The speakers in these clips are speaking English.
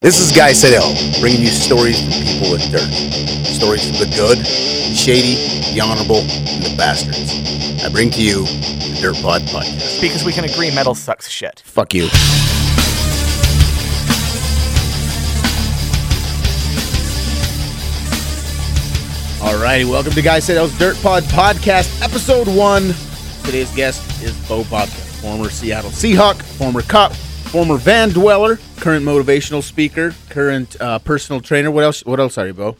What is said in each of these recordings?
This is Guy Sedell, bringing you stories from people with dirt. Stories from the good, the shady, the honorable, and the bastards. I bring to you the Dirt Pod Podcast. Because we can agree metal sucks shit. Fuck you. Alrighty, welcome to Guy Sedell's Dirt Pod Podcast, Episode 1. Today's guest is Bo Bobka, former Seattle Seahawk, former cop, former van dweller, current motivational speaker, current uh, personal trainer. What else? What else are you, Bo?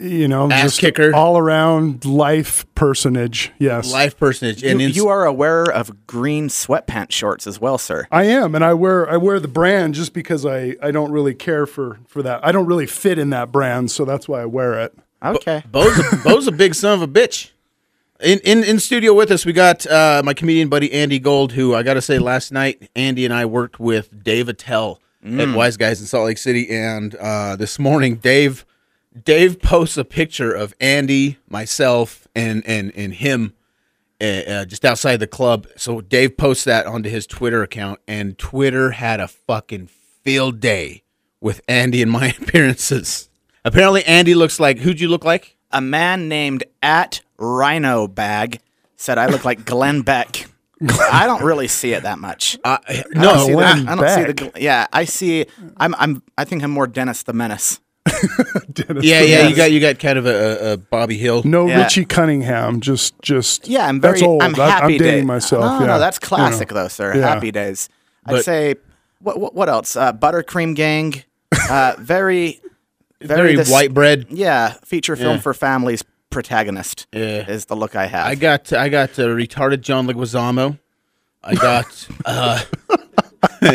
you know, Ass just kicker. all around life personage. Yes, Life personage. You, And in- you are aware of green sweatpants shorts as well, sir. I am, and I wear I wear the brand just because I I don't really care for for that. I don't really fit in that brand, so that's why I wear it. Okay. Bo's a, Bo's a big son of a bitch. In, in in studio with us, we got uh, my comedian buddy Andy Gold, who I got to say last night, Andy and I worked with Dave Attell at Wise Guys in Salt Lake City, and uh, this morning Dave Dave posts a picture of Andy, myself, and and and him uh, uh, just outside the club. So Dave posts that onto his Twitter account, and Twitter had a fucking field day with Andy and my appearances. Apparently, Andy looks like who'd you look like? A man named at Rhino Bag said I look like Glenn Beck. I don't really see it that much. Uh, I no, don't see the- I don't see the. Gl- Yeah, I see. I'm. I'm. I think I'm more Dennis the Menace. Dennis yeah, the yeah, Menace. you got you got kind of a, a, a Bobby Hill. no Yeah. Richie Cunningham. Just just Yeah, I'm very. That's old. I'm happy. I'm dating Day- myself. No, yeah. no, that's You know. classic though, sir. Yeah. Happy days. I'd But- say. What, what? What else? Uh, Buttercream Gang. Uh, very. very this- white bread. Yeah, feature film Yeah. for families protagonist Yeah. is the look I have. I got I got uh, retarded John Leguizamo. I got uh,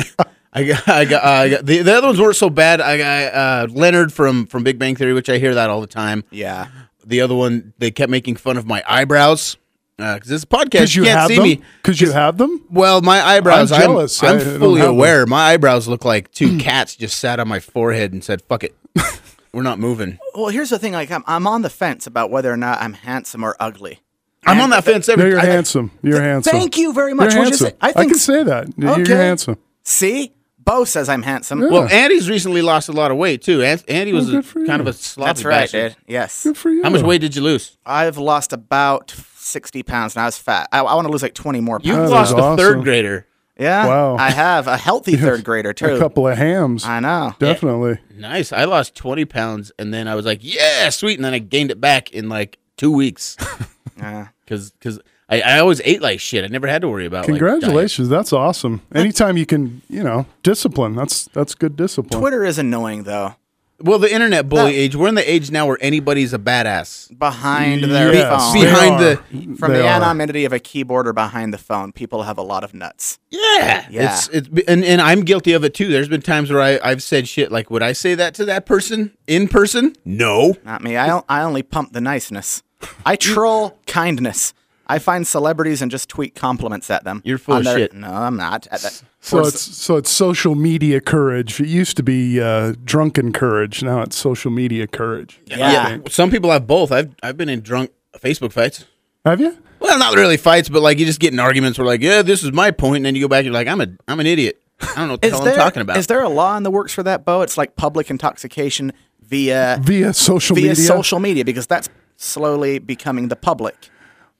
I got I got, uh, I got the, the other ones weren't so bad. I got uh, Leonard from from Big Bang Theory, which I hear that all the time. yeah. The other one they kept making fun of my eyebrows because this is a podcast. Because you can't have see them. me. Because you have them. Well, my eyebrows. I'm I'm, jealous. I'm, I don't fully have them. aware. My eyebrows look like two cats just sat on my forehead and said, "Fuck it, we're not moving." Well, here's the thing. Like, I'm, I'm on the fence about whether or not I'm handsome or ugly. I'm on that fence No, you're I- handsome. You're handsome. Thank you very much. You're What'd you handsome. say? I I, can s- say that. You're- Okay. You're handsome. See, Bo says I'm handsome. Well, Andy's recently lost a lot of weight too. An- Andy was Well, a, kind of a sloppy that's right, bastard. dude. Yes, Good for you. How much weight did you lose? I've lost about 60 pounds, and I was fat. I, I want to lose like 20 more You pounds. that lost is a awesome. third grader. Yeah, Wow. I have a healthy third grader too. A couple of hams. I know. Definitely. Nice. I lost 20 pounds, and then I was like, "Yeah, sweet," and then I gained it back in like two weeks Yeah. because because I, I always ate like shit. I never had to worry about. like, diet. Congratulations. that's awesome. Anytime you can, you know, discipline. That's that's good discipline. Twitter is annoying though. Well, the internet bully No. age. We're in the age now where anybody's a badass. Behind their Yes, phone, they Behind are. the- from They the are. anonymity of a keyboard or behind the phone, people have a lot of nuts. Yeah, Yeah. It's it's and, and I'm guilty of it too. There's been times where I I've said shit like, would I say that to that person in person? No. Not me. I, o- I only pump the niceness. I troll kindness. I find celebrities and just tweet compliments at them. You're full of their- shit. No, I'm not. At that, So it's so it's social media courage. It used to be uh, drunken courage. Now it's social media courage. yeah. Some people have both. I've I've been in drunk Facebook fights. Have you? Well, not really fights, but like you just get in arguments where like, yeah, this is my point, and then you go back and you're like, I'm a I'm an idiot. I don't know what the hell there, I'm talking about. is there a law in the works for that, Bo? It's like public intoxication via Via social via media. social media because that's slowly becoming the public.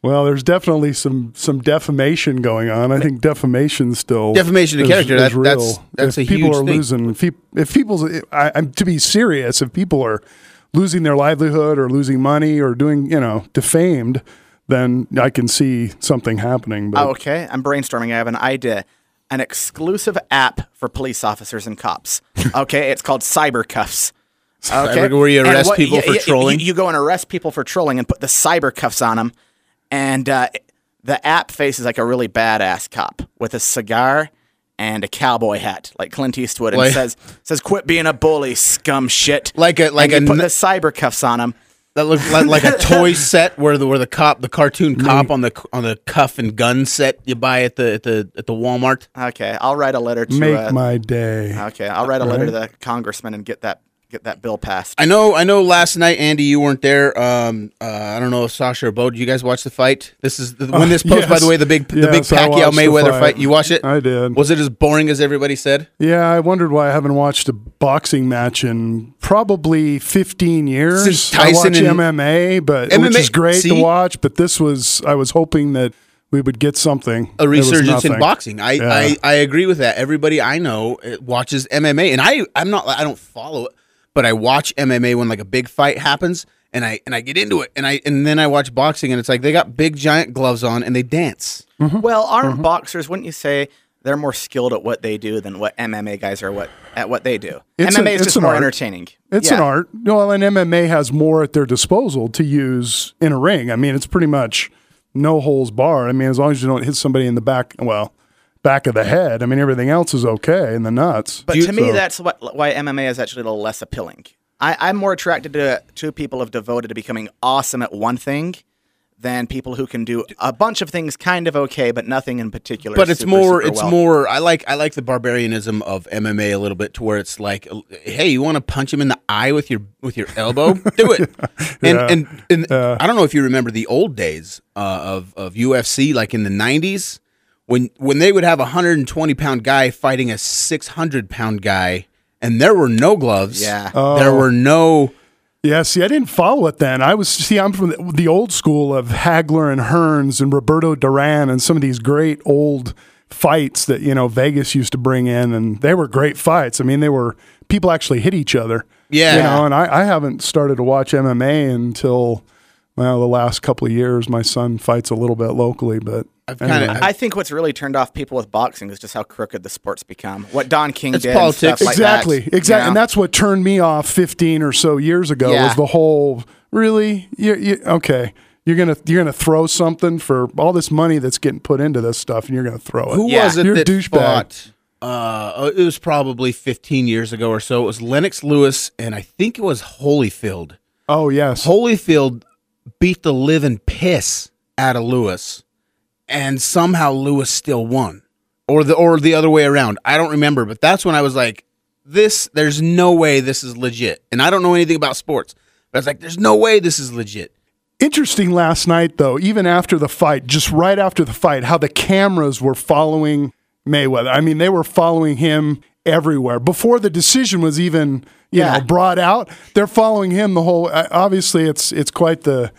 Well, there's definitely some some defamation going on. I think defamation still Defamation of is- character, is that- real. that's- that's if a people huge are thing. losing, if, peop- if people's, I, I'm to be serious. If people are losing their livelihood or losing money or doing, you know, defamed, then I can see something happening. But Oh, okay, I'm brainstorming. I have an idea. An exclusive app for police officers and cops. Okay, it's called Cyber Cuffs. Okay, Cyber- where you arrest people for you- trolling? You, you go and arrest people for trolling and put the cyber cuffs on them, and uh, the app faces like a really badass cop with a cigar and a cowboy hat, like Clint Eastwood, and Like- says says "Quit being a bully, scum shit." Like a- like and a put n- the cyber cuffs on him. that looks like, like a toy set where the where the cop the cartoon cop on the on the cuff and gun set you buy at the at the at the Walmart. Okay, I'll write a letter to. make uh, my day. Okay, I'll write a letter to the congressman and get that get that bill passed. I know. I know. Last night, Andy, you weren't there. Um, uh, I don't know if Sasha or Bo. Did you guys watch the fight? This is the, when this post, by yes. the way, the big the Yes, big I Pacquiao watched Mayweather fight. fight. You watch it? I did. Was it as boring as everybody said? Yeah, I wondered why I haven't watched a boxing match in probably 15 years. Since I watch and- MMA, but which MMA is great see? to watch. But this was, I was hoping that we would get something. A There resurgence in boxing. I, Yeah. I I agree with that. Everybody I know uh, watches MMA, and I I'm not. I don't follow it, but I watch MMA when like a big fight happens. And I and I get into it, and I and then I watch boxing, and it's like they got big giant gloves on, and they dance. Well, aren't Mm-hmm. boxers? Wouldn't you say they're more skilled at what they do than what MMA guys are what at what they do? It's MMA an- is just more art. entertaining. It's Yeah. an art. Well, and MMA has more at their disposal to use in a ring. I mean, it's pretty much no holes barred. I mean, as long as you don't hit somebody in the back, well, back of the head. I mean, everything else is okay in the nuts. But You- to me, So- that's what why MMA is actually a little less appealing. I, I'm more attracted to to people who have devoted to becoming awesome at one thing than people who can do a bunch of things kind of okay, but nothing in particular. but it's super, more super it's well. more i like i like the barbarianism of mma a little bit to where it's like hey you want to punch him in the eye with your with your elbow do it and Yeah. and, and i don't know if you remember the old days uh, of of ufc like in the 90s when when they would have a 120 pound guy fighting a 600 pound guy and there were no gloves Yeah. there Oh. were no Yeah, see, I didn't follow it then. I was see, I'm from the, the old school of Hagler and Hearns and Roberto Duran and some of these great old fights that you know Vegas used to bring in, and they were great fights. I mean, they were people actually hit each other. Yeah. you know, and I, I haven't started to watch MMA until well the last couple of years. My son fights a little bit locally, but I've kinda- anyway. I think what's really turned off people with boxing is just how crooked the sport's become. What Don King It's did, and politics. stuff like exactly, that, exactly, you and that's what turned me off 15 or so years ago. Yeah. Was the whole really? You, you, okay, you're gonna you're gonna throw something for all this money that's getting put into this stuff, and you're gonna throw it. Who Yeah. was it You're a that douchebag. Uh, it was probably 15 years ago or so. It was Lennox Lewis, and I think it was Holyfield. Oh yes, Holyfield beat the living piss out of Lewis, and somehow Lewis still won, or the or the other way around. I don't remember, but that's when I was like, "This, there's no way this is legit." And I don't know anything about sports, but I was like, "There's no way this is legit." interesting last night though. Even after the fight, just right after the fight, how the cameras were following Mayweather. I mean, they were following him everywhere before the decision was even you Yeah. know brought out. They're following him the whole. uh, Obviously, it's it's quite the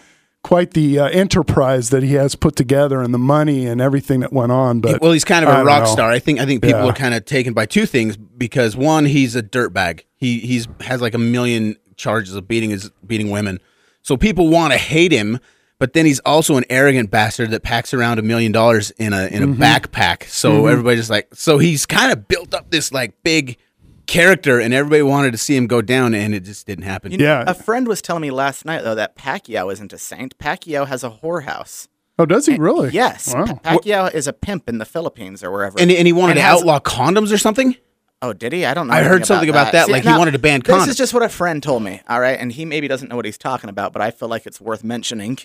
quite the uh, enterprise that he has put together and the money and everything that went on. But well, he's kind of a rock know. star. I think I think people Yeah. are kind of taken by two things because one, he's a dirtbag. He he's has like a million charges of beating his beating women. So people want to hate him, but then he's also an arrogant bastard that packs around a million dollars in a in a Mm-hmm. backpack. So everybody just like so he's kind of built up this like big character, and everybody wanted to see him go down, and it just didn't happen. You know, Yeah. A friend was telling me last night though that Pacquiao isn't a saint. Pacquiao has a whorehouse. Oh, does he really? Yes, Wow. Pa- Pacquiao is a pimp in the Philippines or wherever. and, and he wanted And to has- outlaw condoms or something. Oh, did he? I don't know. I heard anything something about that, like he wanted to ban condoms. This is just what a friend told me. All right, and he maybe doesn't know what he's talking about, but I feel like it's worth mentioning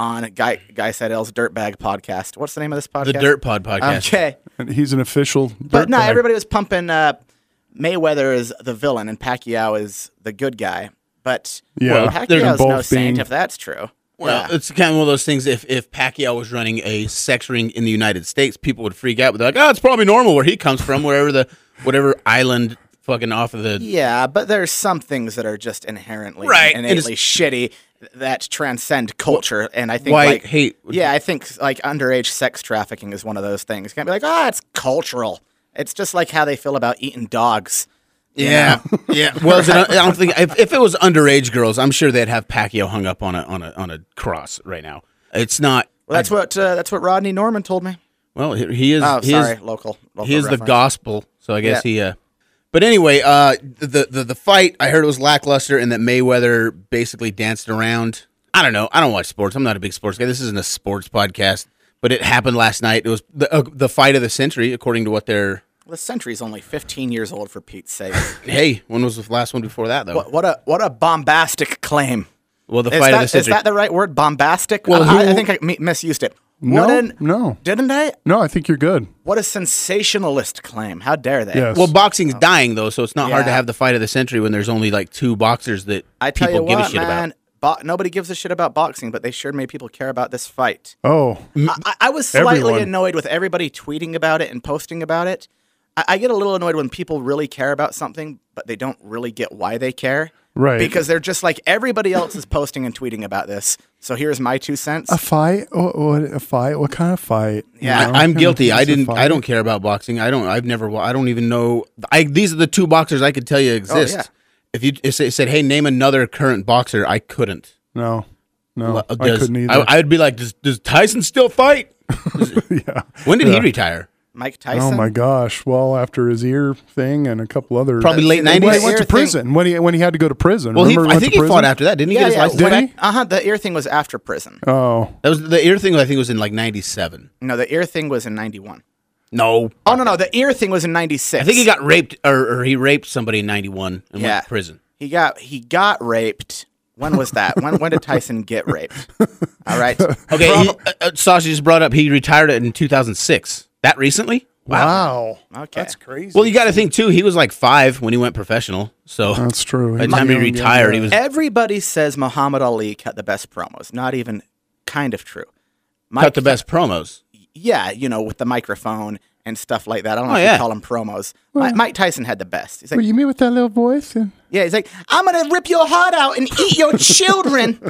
on Guy Guy Sedel's Dirtbag podcast. What's the name of this podcast? The Dirt Pod podcast. Okay, And he's an official. but no, dirtbag. everybody was pumping uh, Mayweather is the villain and Pacquiao is the good guy. But Yeah. well, Well, they're Pacquiao's no both saint being- if that's true. Well, Yeah. it's kind of one of those things. If if Pacquiao was running a sex ring in the United States, people would freak out. But they're like, "Oh, it's probably normal where he comes from, wherever the whatever island fucking off of the." Yeah, but there's some things that are just inherently Right, and innately shitty that transcend culture, and I think Why like hate- Yeah, I think like underage sex trafficking is one of those things. You can't be like, oh, it's cultural. It's just like how they feel about eating dogs. Yeah, yeah. Well, it, I don't think if, if it was underage girls, I'm sure they'd have Pacquiao hung up on a on a on a cross right now. It's not. Well, that's what uh, that's what Rodney Norman told me. Well, he, he is. Oh, he sorry, is local. local he is the gospel. So I guess Yeah. he. Uh, but anyway, uh, the, the the fight I heard it was lackluster and that Mayweather basically danced around. I don't know. I don't watch sports. I'm not a big sports guy. This isn't a sports podcast. But it happened last night. It was the uh, the fight of the century, according to what they're. The century's only 15 years old for Pete's sake. Hey, when was the last one before that though? what, what a what a bombastic claim. Well, the Is fight that, of the is that the right word? Bombastic? Well, I, I think I misused it. No, What an- no, Didn't I? no. I think you're good. What a sensationalist claim. How dare they? Yes. Well, boxing's oh. dying though, so it's not hard to have the fight of the century when there's only like two boxers that I tell people you give what, a shit man. about. Bo- nobody gives a shit about boxing, but they sure made people care about this fight. Oh, I, I- I was slightly Everyone. annoyed with everybody tweeting about it and posting about it. I, I get a little annoyed when people really care about something, but they don't really get why they care. Right. Because they're just like everybody else is posting and tweeting about this. So here's my two cents. a fight? What, what a fight? What kind of fight? You Yeah. know? I, am guilty. I didn't. I don't care about boxing. I don't. I've never. I don't even know. I these are the two boxers I could tell you exist. yeah. If you if it said, "Hey, name another current boxer," I couldn't. No, no, Uh, I couldn't either. I, would be like, does, does Tyson still fight? yeah. When did he retire? Mike Tyson. Oh my gosh! Well, after his ear thing and a couple other Probably late Well, Well, he nineties. went to ear thing- prison when he when he had to go to prison. Well, he, Remember I think to he fought after that, didn't he? Yeah, yeah. Did he? Uh huh. The ear thing was after prison. Oh, That was the ear thing. I think was in like '97. No, the ear thing was in '91. No, Oh no, no, the ear thing was in '96. I think he got raped or, or he raped somebody in '91 and Yeah. went to prison. He got he got raped. When was that? when when did Tyson get raped? All right. Okay, he, uh, uh, Sasha just brought up he retired in 2006. That recently? wow! Okay. that's crazy. Well, you got to think too. He was like five when he went professional. So that's true. by the time he young, young retired, he was. Everybody says Muhammad Ali cut the best promos. Not even kind of true. Mike, cut the best promos. Yeah, you know, with the microphone and stuff like that. I don't know Oh, if yeah. you call them promos. Mi- Mike Tyson had the best. He's What like, you mean with that little voice? And- yeah, he's like, I'm gonna rip your heart out and eat your children.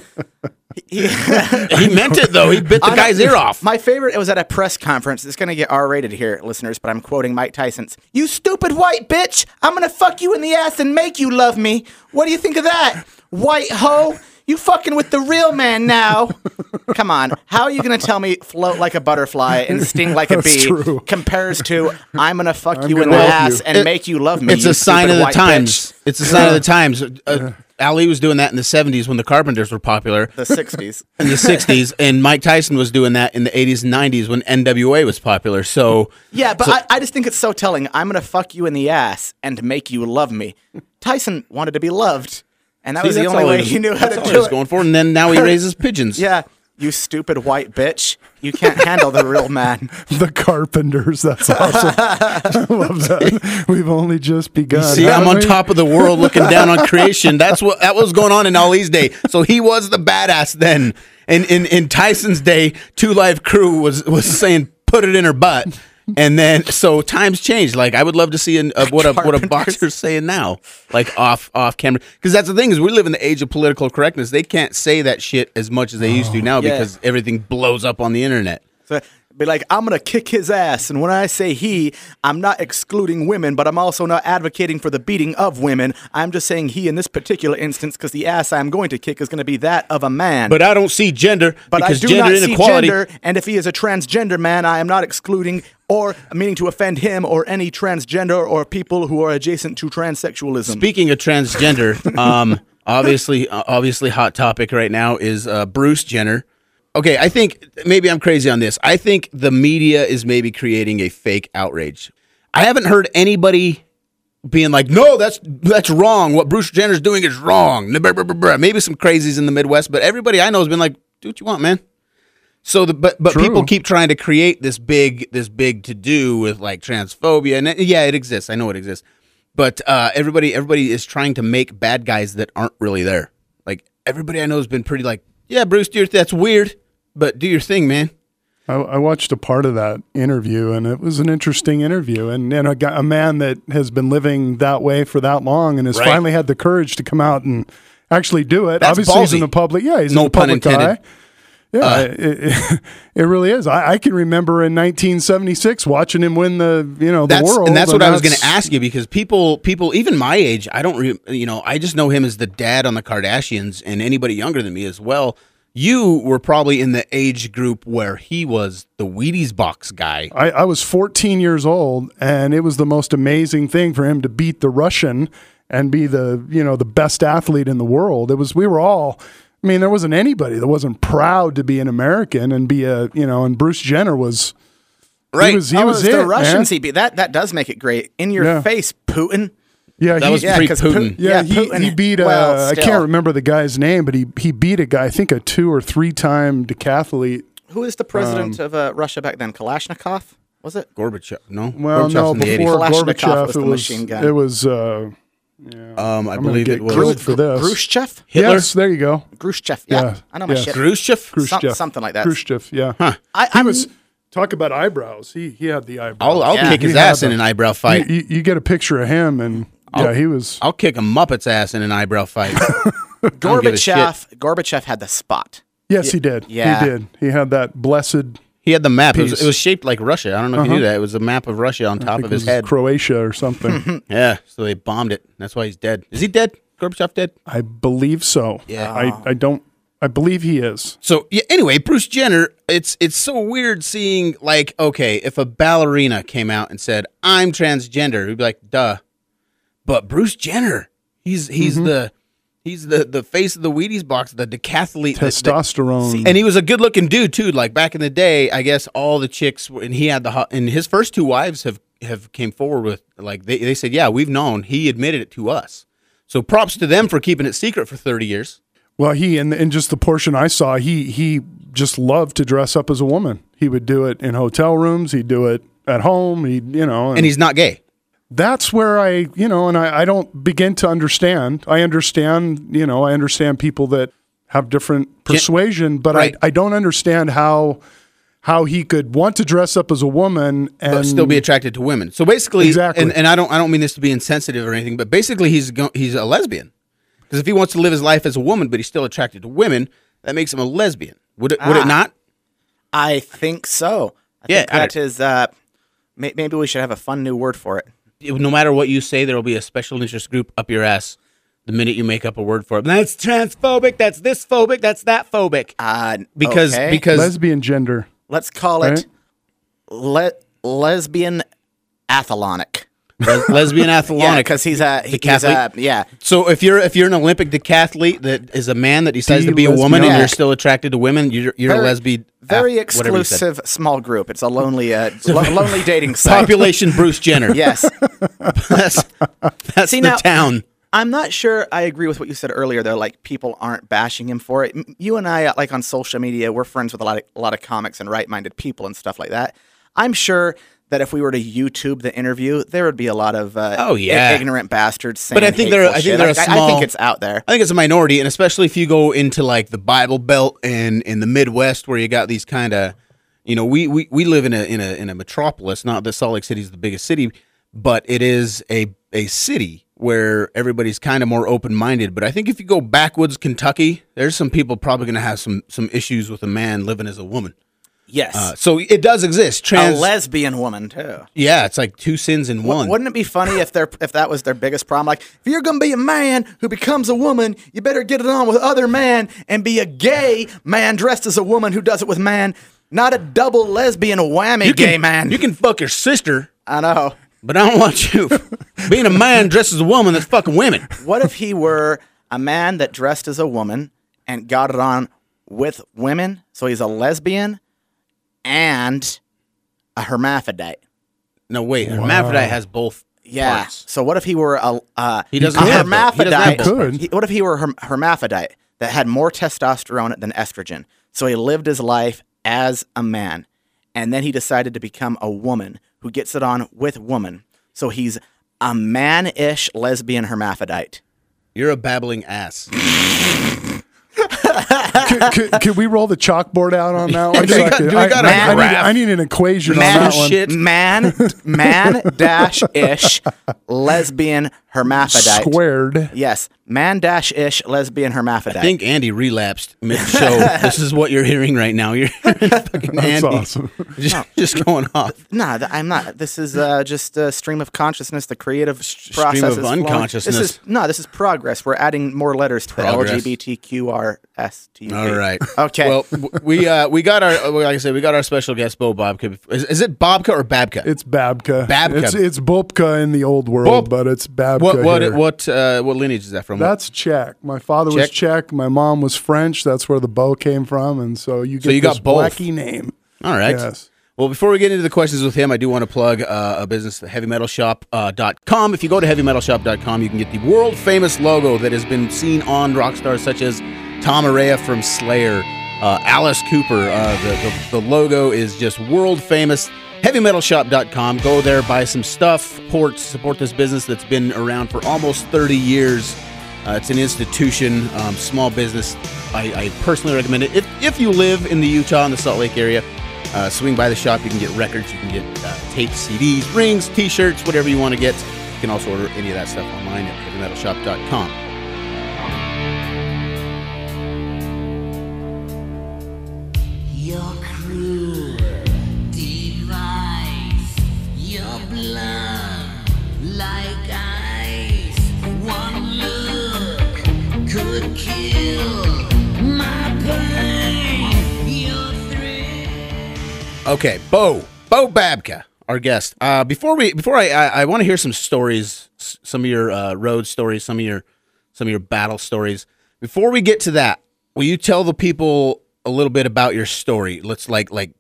He- He meant it though. He bit the guy's ear off. My favorite, it was at a press conference. It's going to get R rated here, listeners, but I'm quoting Mike Tyson's You stupid white bitch! I'm going to fuck you in the ass and make you love me. What do you think of that? White hoe! You fucking with the real man now. Come on. How are you going to tell me float like a butterfly and sting like a bee true. compares to I'm going to fuck I'm you in the ass you. and It- make you love me? it's a sign of the times. bitch. It's a sign of the times. Uh, Ali was doing that in the 70s when the Carpenters were popular. The 60s. in the 60s, and Mike Tyson was doing that in the 80s and 90s when NWA was popular. So Yeah, but I, I just think it's so telling. I'm going to fuck you in the ass and make you love me. Tyson wanted to be loved, and that was the only way he knew how that's to all he was going for, and then now he raises pigeons. Yeah, you stupid white bitch. You can't handle the real man. the Carpenters. That's awesome. I love that. We've only just begun. See, I'm haven't on we? top of the world, looking down on creation. That's what that was going on in Ali's day. So he was the badass then. And in, in Tyson's day, Two Live Crew was was saying, "Put it in her butt." And then, so times change. Like, I would love to see an, uh, what a what a boxer's saying now, like off off camera, because that's the thing is we live in the age of political correctness. They can't say that shit as much as they used to now Yeah. because everything blows up on the internet. So be like, I'm gonna kick his ass, and when I say he, I'm not excluding women, but I'm also not advocating for the beating of women. I'm just saying he in this particular instance, because the ass I'm going to kick is going to be that of a man. But I don't see gender But because I do gender not see gender, and if he is a transgender man, I am not excluding or meaning to offend him or any transgender or people who are adjacent to transsexualism. Speaking of transgender, um, obviously, obviously, hot topic right now is uh, Bruce Jenner. Okay, I think maybe I'm crazy on this. I think the media is maybe creating a fake outrage. I haven't heard anybody being like, "No, that's that's wrong. What Bruce Jenner's doing is wrong." Maybe some crazies in the Midwest, but everybody I know has been like, "Do what you want, man." So the but but True. people keep trying to create this big this big to do with like transphobia and it- yeah it exists I know it exists but uh, everybody everybody is trying to make bad guys that aren't really there like everybody I know has been pretty like yeah Bruce do your th- that's weird but do your thing man I, I watched a part of that interview, and it was an interesting interview. And, and a, a man that has been living that way for that long and has Right. finally had the courage to come out and actually do it. That's Obviously, he's in the public. Yeah, he's No in the pun public intended. Uh, eye. Yeah, uh, it, it, it really is. I, I can remember in 1976 watching him win the you know the that's world, and that's what I was going to ask you because people people even my age I don't re, you know I just know him as the dad on the Kardashians and anybody younger than me as well you were probably in the age group where he was the Wheaties box guy I, I was 14 years old, and it was the most amazing thing for him to beat the Russian and be the you know the best athlete in the world. It was we were all. I mean, there wasn't anybody that wasn't proud to be an American and be a you know. And Bruce Jenner was right He was he oh, was it's the it, Russians man. he beat. That that does make it great. In your Yeah. face, Putin. Yeah, That he, was Yeah, pre 'cause Putin Putin- yeah, Yeah, he, Putin- he beat. Uh, well, I can't remember the guy's name, but he he beat a guy. I think a two or three time decathlete Who is the president of uh, Russia back then? Kalashnikov? Was it? Gorbachev. No. Well, Gorbachev's no, in the 80s. before Kalashnikov Gorbachev, was it was machine gun. it was. Uh, Um, I I'm believe it was grilled for this. Khrushchev? Hitler. Yes, there you go. Khrushchev. Yeah. Yeah. I know my Yes. shit. Khrushchev. Some- Khrushchev. something like that. Khrushchev, yeah. I, I'm, was talk about eyebrows. He he had the eyebrows. I'll, I'll Yeah. kick his He ass in them. an eyebrow fight. You, you, you get a picture of him, and yeah, he was. I'll kick a Muppet's ass in an eyebrow fight. don't give a shit. Gorbachev. Gorbachev had the spot. Yes, he did. yeah. he did. He had that blessed. He had the map. It was, it was shaped like Russia. I don't know if you knew that. It was a map of Russia on top of his head. Croatia or something. yeah, so they bombed it. That's why he's dead. Is he dead? Gorbachev dead? I believe so. Yeah. I, I don't. I believe he is. So yeah. Anyway, Bruce Jenner. It's it's so weird seeing like okay, if a ballerina came out and said I'm transgender, we'd be like, duh. But Bruce Jenner, he's he's Mm-hmm. the he's the the face of the Wheaties box, the decathlete, Testosterone. and he was a good looking dude too. Like back in the day, I guess all the chicks were, and he had the hot, and his first two wives have have came forward with like they they said, yeah, we've known. He admitted it to us. So props to them for keeping it secret for thirty years. Well, he and in just the portion I saw, he he just loved to dress up as a woman. He would do it in hotel rooms. He'd do it at home. He, you know, And he's not gay. That's where I, you know, and I, I don't begin to understand. I understand, you know, I understand people that have different persuasion, but right. I, I don't understand how how he could want to dress up as a woman and but still be attracted to women. So basically, Exactly. And, and I don't I don't mean this to be insensitive or anything, but basically he's go, he's a lesbian because if he wants to live his life as a woman, but he's still attracted to women, that makes him a lesbian. Would it would Ah. it not? I think so. I Yeah, think I that is. Uh, may, maybe we should have a fun new word for it. No matter what you say, there will be a special interest group up your ass the minute you make up a word for it. That's transphobic. That's this phobic. That's that phobic. Uh, Because okay. because lesbian gender. let's call Right. it le- lesbian athlonic. Les- lesbian Yeah, athlonic. because he's a he's a Decathlete? yeah. So if you're if you're an Olympic decathlete that is a man that decides to be a woman and you're still attracted to women, you're you're a Very- lesbian. Very ath- whatever you said. exclusive small group. It's a lonely uh, lo- lonely dating site. Population Bruce Jenner. Yes. that's that's See, the now- town. I'm not sure I agree with what you said earlier though like people aren't bashing him for it. You and I like on social media we're friends with a lot of a lot of comics and right-minded people and stuff like that. I'm sure that if we were to YouTube the interview there would be a lot of uh, Oh, yeah. ignorant bastards saying But I think they're- I think shit. they're a I- small- think it's out there. I think it's a minority, and especially if you go into like the Bible Belt and in the Midwest, where you got these kind of, you know, we, we we live in a in a in a metropolis. Not that Salt Lake City is the biggest city, but it is a a city where everybody's kind of more open minded. But I think if you go backwoods Kentucky, there's some people probably going to have some some issues with a man living as a woman. Yes. Uh, so it does exist. a lesbian woman too. yeah, it's like two sins in one. Wouldn't it be funny if they if that was their biggest problem? Like, if you're gonna be a man who becomes a woman, you better get it on with other men and be a gay man dressed as a woman who does it with man, not a double lesbian whammy you gay can, man. You can fuck your sister, I know. but I don't want you being a man dressed as a woman that's fucking women. What if he were a man that dressed as a woman and got it on with women? So he's a lesbian and a hermaphrodite. No, wait. Hermaphrodite has both Yeah. parts. So what if he were a uh, He doesn't a have both. He doesn't have hermaphrodite? both. He- what if he were a herm- hermaphrodite that had more testosterone than estrogen? So he lived his life as a man, and then he decided to become a woman who gets it on with woman. So he's a man-ish lesbian hermaphrodite. You're a babbling ass. could, could, could we roll the chalkboard out on that one? Do we got- I do we I- got a I, I need? I need an equation on Man, that one. shit. man, man dash ish lesbian hermaphrodite. Squared. Yes, man dash ish lesbian hermaphrodite. I think Andy relapsed mid show. this is what you're hearing right now. You're fucking That's Andy awesome. just, just going off. No, th- I'm not. This is uh, just a stream of consciousness. The creative stream process of is unconsciousness. This is no. This is progress. We're adding more letters to Progress. the LGBTQRS. All right. Okay. Well, we uh, we got our uh, like I said, we got our special guest Bo Bobka. Is, is it Bobka or Babka? It's Babka. Babka. It's, it's Bobka in the old world, Bob- but it's Babka what what here. what uh, what lineage is that from? That's Czech. My father was Czech? Czech. My mom was French. That's where the bow came from, and so you get So you this got both. wacky name. All right. Yes. Well, before we get into the questions with him, I do want to plug uh, a business, heavymetalshop.com. Uh, if you go to heavymetalshop.com, you can get the world famous logo that has been seen on rock stars such as Tom Araya from Slayer, Uh, Alice Cooper. Uh, the, the the logo is just world famous. HeavyMetalShop.com. Go there, buy some stuff, support support this business that's been around for almost 30 years. Uh, it's an institution, um, small business. I, I personally recommend it. If, if you live in the Utah and the Salt Lake area, uh, swing by the shop. You can get records, you can get uh, tapes, CDs, rings, T-shirts, whatever you want to get. You can also order any of that stuff online at HeavyMetalShop.com. Blood like Okay, Bo, Bo Babka, our guest. Uh, before we, before I, I, I want to hear some stories, some of your uh, road stories, some of your, some of your battle stories. Before we get to that, will you tell the people a little bit about your story? Let's like, like,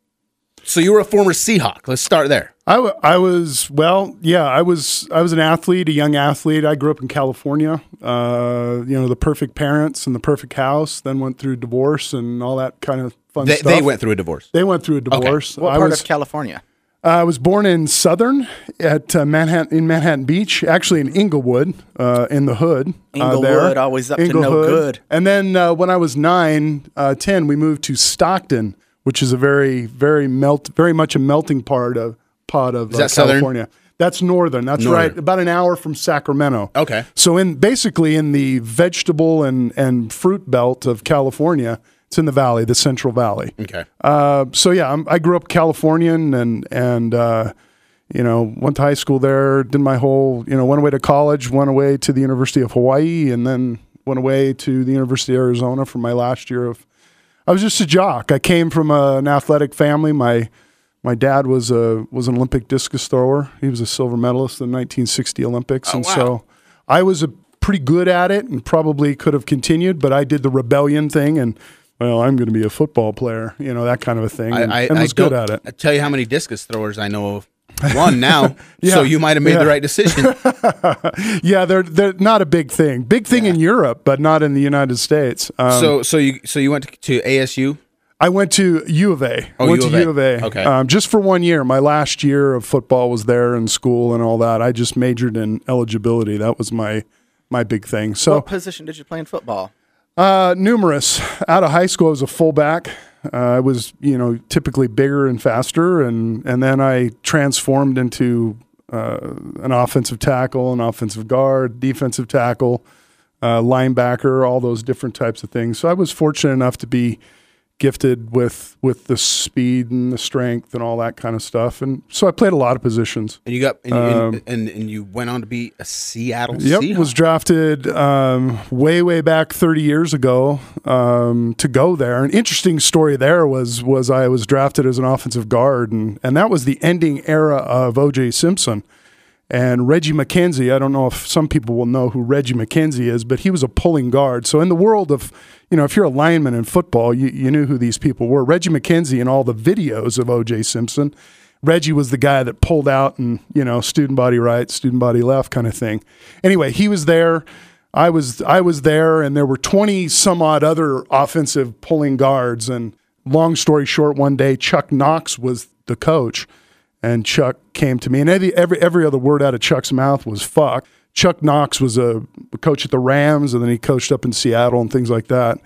so you were a former Seahawk. Let's start there. I, w- I was well, yeah. I was I was an athlete, a young athlete. I grew up in California. Uh, you know, the perfect parents and the perfect house. Then went through divorce and all that kind of fun They, stuff. they went through a divorce. They went through a divorce. What I part was of California? I was born in Southern at uh, Manhattan in Manhattan Beach, actually in Inglewood, uh, in the hood. uh, Inglewood, there. always up to no good. And then uh, when I was nine, uh, ten, we moved to Stockton, which is a very, very melt, very much a melting part of pot of uh, that southern? California. That's northern. That's Northern. right, about an hour from Sacramento. Okay. So in basically in the vegetable and and fruit belt of California, it's in the valley, the Central Valley. Okay. Uh, so yeah, I'm, I grew up Californian and and uh, you know went to high school there. Did my whole you know went away to college, went away to the University of Hawaii, and then went away to the University of Arizona for my last year of. I was just a jock. I came from a, an athletic family. My my dad was a was an Olympic discus thrower. He was a silver medalist in the 1960 Olympics, oh, and wow. so I was a pretty good at it and probably could have continued, but I did the rebellion thing and. Well, I'm going to be a football player, you know that kind of a thing, and, I, I, and I was good at it. I tell you how many discus throwers I know of. One now, Yeah. so you might have made Yeah. the right decision. Yeah, they're they're not a big thing. Big thing in Europe, but not in the United States. Um, so, so you, so you went to, to ASU. I went to U of A. Oh, went U of to A. U of A. Okay. Um, just for one year. My last year of football was there in school and all that. I just majored in eligibility. That was my my big thing. So What position did you play in football? Uh, numerous. Out of high school, I was a fullback. Uh, I was, you know, typically bigger and faster, and and then I transformed into uh, an offensive tackle, an offensive guard, defensive tackle, uh, linebacker, all those different types of things. So I was fortunate enough to be gifted with with the speed and the strength and all that kind of stuff, and so I played a lot of positions. And you got and, and, and, and you went on to be a Seattle Um, Yep, Seahawk. was drafted um, way, way back 30 years ago um, to go there. An interesting story there was was I was drafted as an offensive guard, and and that was the ending era of O.J. Simpson and Reggie McKenzie. I don't know if some people will know who Reggie McKenzie is, but he was a pulling guard. So in the world of you know, if you're a lineman in football, you, you knew who these people were. Reggie McKenzie in all the videos of O.J. Simpson. Reggie was the guy that pulled out and, you know, student body right, student body left kind of thing. Anyway, he was there. I was I was there and there were 20 some odd other offensive pulling guards and long story short one day Chuck Knox was the coach and Chuck came to me and every every, every other word out of Chuck's mouth was fuck. Chuck Knox was a coach at the Rams and then he coached up in Seattle and things like that.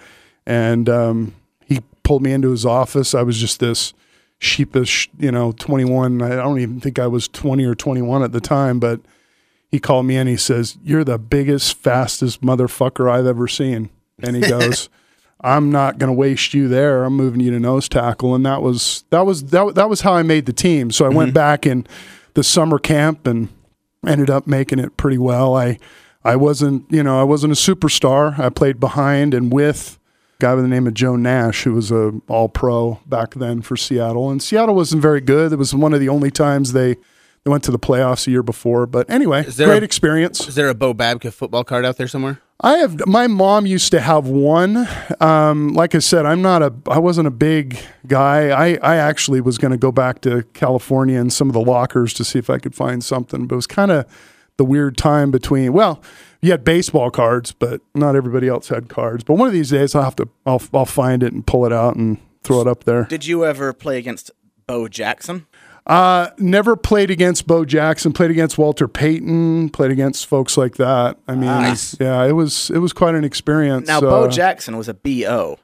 And um, he pulled me into his office. I was just this sheepish, you know, 21. I don't even think I was 20 or 21 at the time, but he called me in. He says, You're the biggest, fastest motherfucker I've ever seen. And he goes, I'm not going to waste you there. I'm moving you to nose tackle. And that was, that was, that, that was how I made the team. So I went mm-hmm. back in the summer camp and ended up making it pretty well. I, I wasn't, you know, I wasn't a superstar. I played behind and with a guy by the name of Joe Nash, who was a all pro back then for Seattle. And Seattle wasn't very good. It was one of the only times they, they went to the playoffs a year before. But anyway, great a- experience. Is there a Bo Babka football card out there somewhere? I have my mom used to have one. Um, like I said, I'm not a I wasn't a big guy. I, I actually was going to go back to California and some of the lockers to see if I could find something, but it was kind of the weird time between. Well, You had baseball cards, but not everybody else had cards. But one of these days, I'll have to. I'll I'll find it and pull it out and throw it up there. Did you ever play against Bo Jackson? Uh, never played against Bo Jackson. Played against Walter Payton. Played against folks like that. I mean, Nice. yeah, it was it was quite an experience. Now, Bo Uh, Jackson was a BO.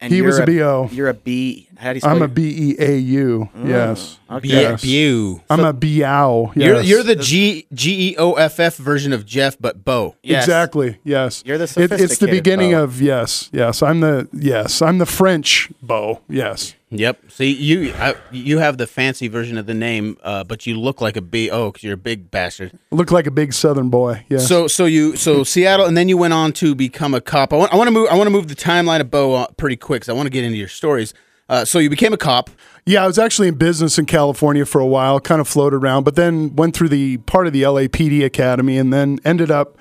And He was you're a BO. You're a B. How do you spell I'm a your- B E A U. Yes, Okay. Yes. Bew. I'm a Biao. You're, you're the G G E O F F version of Jeff, but Bo. Yes. Exactly. Yes. You're the It- it's the beginning Bo. of yes, yes. I'm the yes. I'm the French Bo. Yes. Yep. See, you I, you have the fancy version of the name, uh, but you look like a B O because you're a big bastard. Look like a big Southern boy. Yeah. So so you so Seattle, and then you went on to become a cop. I want I want to move I want to move the timeline of Bo pretty quick because I want to get into your stories. Uh, so you became a cop. Yeah, I was actually in business in California for a while, kind of floated around, but then went through the part of the LAPD Academy and then ended up.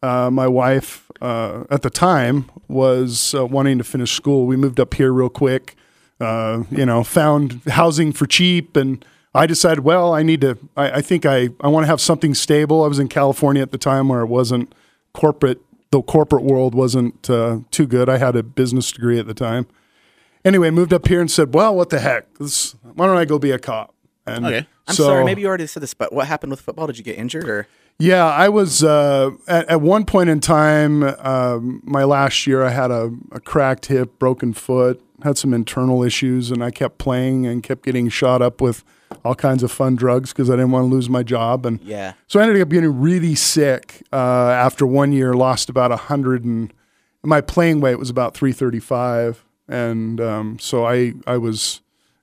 Uh, my wife uh, at the time was uh, wanting to finish school. We moved up here real quick, uh, you know, found housing for cheap, and I decided, well, I need to. I, I think I I want to have something stable. I was in California at the time where it wasn't corporate. The corporate world wasn't uh, too good. I had a business degree at the time anyway, moved up here and said, "Well, what the heck? This, why don't I go be a cop?" And Okay. I'm so- sorry, maybe you already said this, but what happened with football? Did you get injured or? Yeah, I was uh, at, at one point in time. Um, my last year, I had a, a cracked hip, broken foot, had some internal issues, and I kept playing and kept getting shot up with all kinds of fun drugs because I didn't want to lose my job. And Yeah. so I ended up getting really sick uh, after one year. Lost about a hundred and my playing weight was about three thirty five, and um, so I I was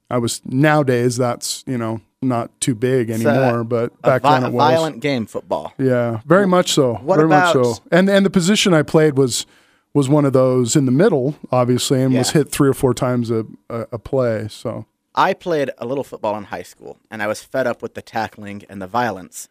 I was nowadays that's you know not too big anymore, but back vi- then it was. violent game, football. Yeah, very much so. What very about- much so. And and the position I played was was one of those in the middle, obviously, and was hit three or four times a, a, a play. So I played a little football in high school, and I was fed up with the tackling and the violence,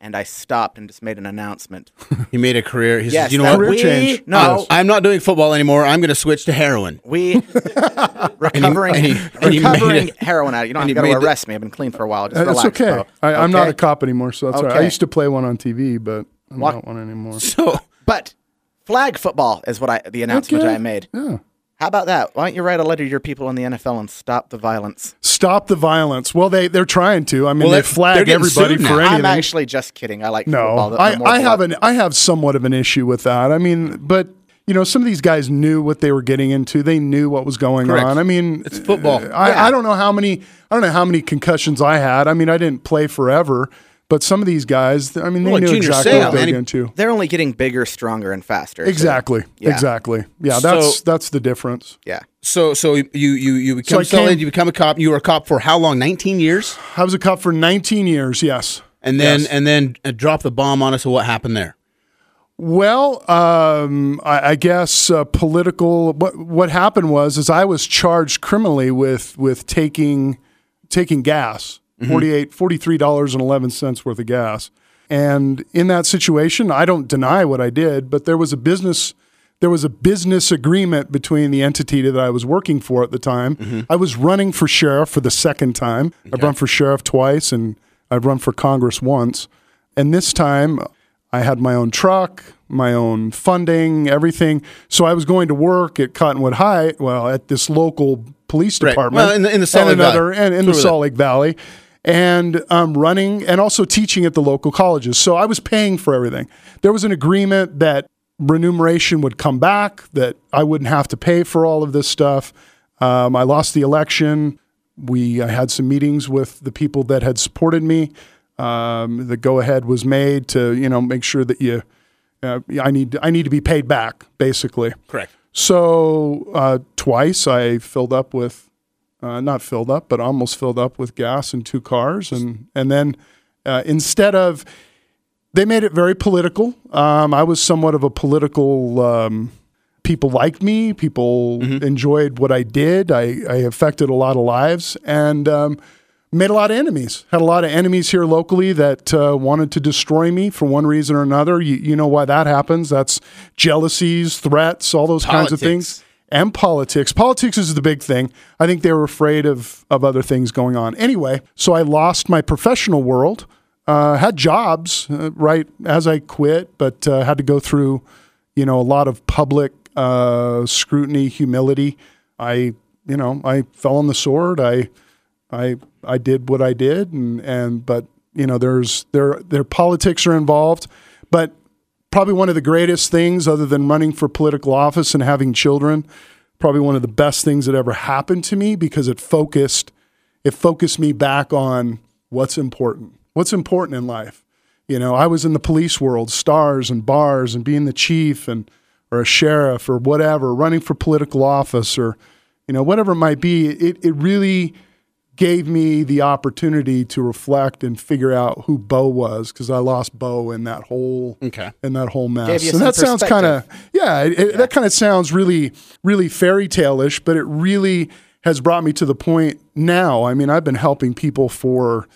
and I stopped and just made an announcement. He made a career. He yes, says, "You know that what? Career we, change. No, Yes. I'm not doing football anymore. I'm going to switch to heroin." we recovering and he- and he made recovering it- heroin out. You don't and have to made the- arrest me. I've been clean for a while. Just Uh, that's relax, okay. bro. I, I'm not a cop anymore, so that's all right. I used to play one on TV, but I'm What? not one anymore. So But flag football is what I the announcement Okay. I made. Yeah. How about that? Why don't you write a letter to your people in the NFL and stop the violence? Stop the violence. Well, they they're trying to. I mean, Well, they flag everybody for now. anything. I'm actually just kidding. I like No, football. The- the I, more I have an I have somewhat of an issue with that. I mean, but you know, some of these guys knew what they were getting into. They knew what was going Correct. on. I mean, It's football. I, Yeah. I don't know how many I don't know how many concussions I had. I mean, I didn't play forever, but some of these guys, I mean, they Well, knew Junior exactly Seau, what they man, were he- getting into. They're only getting bigger, stronger, and faster. so- Exactly. Yeah. Exactly. Yeah, that's So- that's the difference. Yeah. so so you you you become I solid. came- You become a cop. You were a cop for how long? 19 years, I was a cop for 19 years. Yes. and then Yes. and then uh, drop the bomb on us. So what happened there? Well, um, I, I guess uh, political. What what happened was, is I was charged criminally with with taking taking gas, Mm-hmm. $48 43 dollars and eleven cents worth of gas, and in that situation, I don't deny what I did, but there was a business. There was a business agreement between the entity that I was working for at the time. Mm-hmm. I was running for sheriff for the second time. I've run for sheriff twice, and I've run for Congress once. And this time, I had my own truck, my own funding, everything. So I was going to work at Cottonwood High, well, at this local police Right. department, Well, in the- in the Salt Lake another, Valley. and in Through the- Salt Lake Valley, and um, running and also teaching at the local colleges. So I was paying for everything. There was an agreement that remuneration would come back, that I wouldn't have to pay for all of this stuff. Um, I lost the election. We I had some meetings with the people that had supported me. Um, the go ahead was made to you know make sure that you. Uh, I need I need to be paid back basically. Correct. So uh, twice I filled up with, uh, not filled up, but almost filled up with gas in two cars, and and then uh, instead of, they made it very political. Um, I was somewhat of a political. Um, people liked me. People enjoyed what I did. I, I affected a lot of lives and um, made a lot of enemies. Had a lot of enemies here locally that uh, wanted to destroy me for one reason or another. You, you know why that happens? That's jealousies, threats, all those kinds of things. And politics. Politics is the big thing. I think they were afraid of of other things going on. Anyway, so I lost my professional world. Uh, had jobs uh, right as I quit, but uh, had to go through, you know, a lot of public uh, scrutiny, humility. I, you know, I fell on the sword. I, I, I did what I did, and and but you know, there's there there politics are involved, but probably one of the greatest things, other than running for political office and having children, probably one of the best things that ever happened to me because it focused it focused me back on what's important. What's important in life? You know, I was in the police world, stars and bars and being the chief and or a sheriff or whatever, running for political office or you know, whatever it might be. It it really gave me the opportunity to reflect and figure out who Bo was because I lost Bo in that whole Okay. in that whole mess. And that sounds kind of yeah, it, it- that kind of sounds really really fairy tale-ish, but it really has brought me to the point now. I mean, I've been helping people for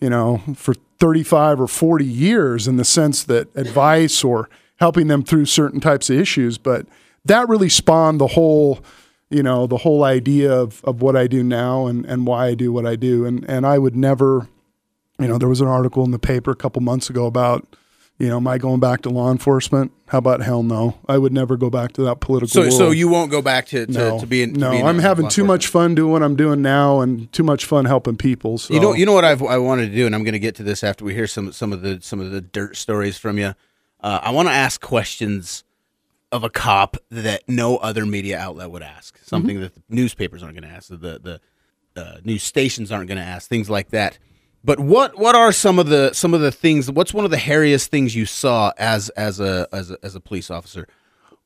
you know for 35 or 40 years in the sense that advice or helping them through certain types of issues, but that really spawned the whole you know the whole idea of, of what I do now and, and why I do what I do and and I would never you know there was an article in the paper a couple months ago about you know am I going back to law enforcement how about hell no I would never go back to that political So, world. so you won't go back to, to, no to being. no I'm having too much fun doing what I'm doing now and too much fun helping people so You know, you know what I've I wanted to do, and I'm going to get to this after we hear some some of the some of the dirt stories from you. Uh, I want to ask questions of a cop that no other media outlet would ask, something Mm-hmm. that the newspapers aren't going to ask, the the uh, news stations aren't going to ask, things like that. But what what are some of the some of the things? What's one of the hairiest things you saw as as a as a, as a police officer?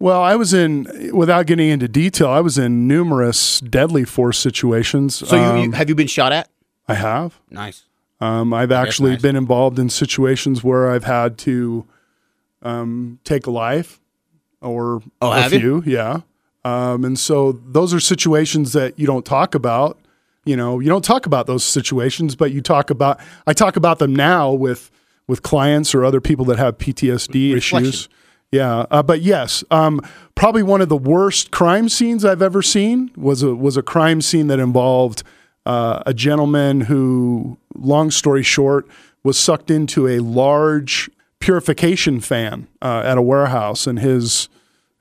Well, I was in, without getting into detail, I was in numerous deadly force situations. So you, you Um, have you been shot at? I have. Nice. Um, I've actually nice. been involved in situations where I've had to um, take a life or Oh, a have you? few, yeah. Um, and so those are situations that you don't talk about. You know, you don't talk about those situations, but you talk about. I talk about them now with with clients or other people that have PTSD Reflection. issues. Yeah, uh, but yes, um, probably one of the worst crime scenes I've ever seen was a was a crime scene that involved uh, a gentleman who, long story short, was sucked into a large purification fan uh, at a warehouse, and his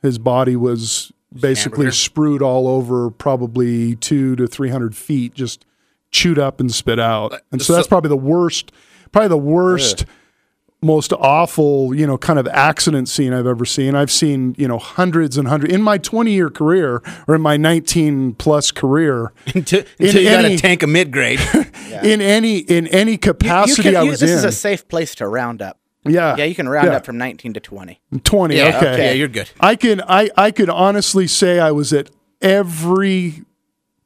his body was basically Hamburger? sprued all over, probably two to three hundred feet, just chewed up and spit out. And so, that's probably the worst, probably the worst most awful, you know, kind of accident scene I've ever seen. I've seen, you know, hundreds and hundreds in my 20 year career or in my 19 plus career. until In until you got any- a tank of mid grade. In any in any You capacity can- I you- was this in. is a safe place to round up. Yeah. Yeah, you can round Yeah. up from 19 to 20. 20. yeah, okay. yeah, you're good. I can I I could honestly say I was at every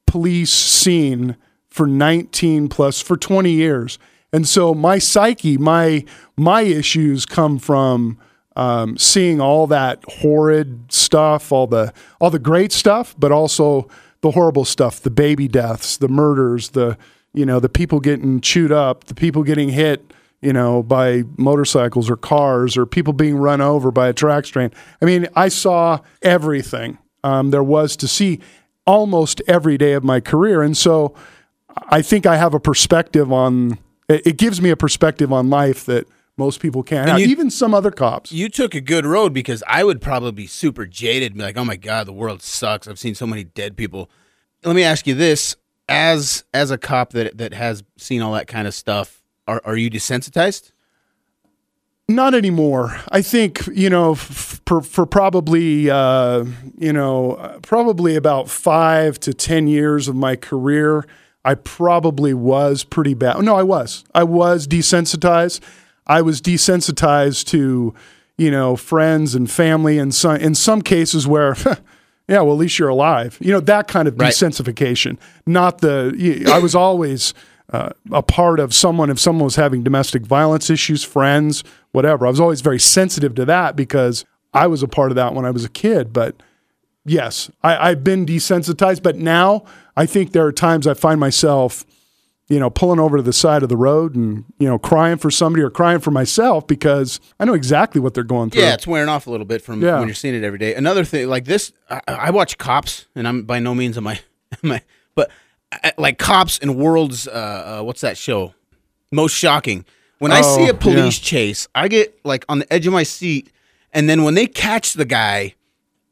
police scene for 19 plus for 20 years. And so my psyche, my my issues come from um, seeing all that horrid stuff, all the all the great stuff, but also the horrible stuff, the baby deaths, the murders, the you know, the people getting chewed up, the people getting hit, you know, by motorcycles or cars or people being run over by a track train. I mean, I saw everything um, there was to see almost every day of my career. And so I think I have a perspective on it, it gives me a perspective on life that most people can't have, you- even some other cops. you took a good road because I would probably be super jaded and be like, "Oh my god, the world sucks. I've seen so many dead people." Let me ask you this: as as a cop that that has seen all that kind of stuff, are are you desensitized? Not anymore. I think you know f- for, for probably uh, you know probably about five to ten years of my career, I probably was pretty bad. No, I was. I was desensitized. I was desensitized to you know friends and family, and some in some cases where. Yeah, well, at least you're alive. You know that kind of Right. desensification. Not the. I was always uh, a part of someone if someone was having domestic violence issues, friends, whatever. I was always very sensitive to that because I was a part of that when I was a kid. But yes, I, I've been desensitized. But now I think there are times I find myself, you know, pulling over to the side of the road and you know crying for somebody or crying for myself because I know exactly what they're going through. Yeah, it's wearing off a little bit from Yeah. when you're seeing it every day. Another thing, like this, I, I watch cops, and I'm by no means am I, am I but like cops and worlds. Uh, uh, what's that show? Most shocking. When I see Oh, a police chase, I get like on the edge of my seat, and then when they catch the guy,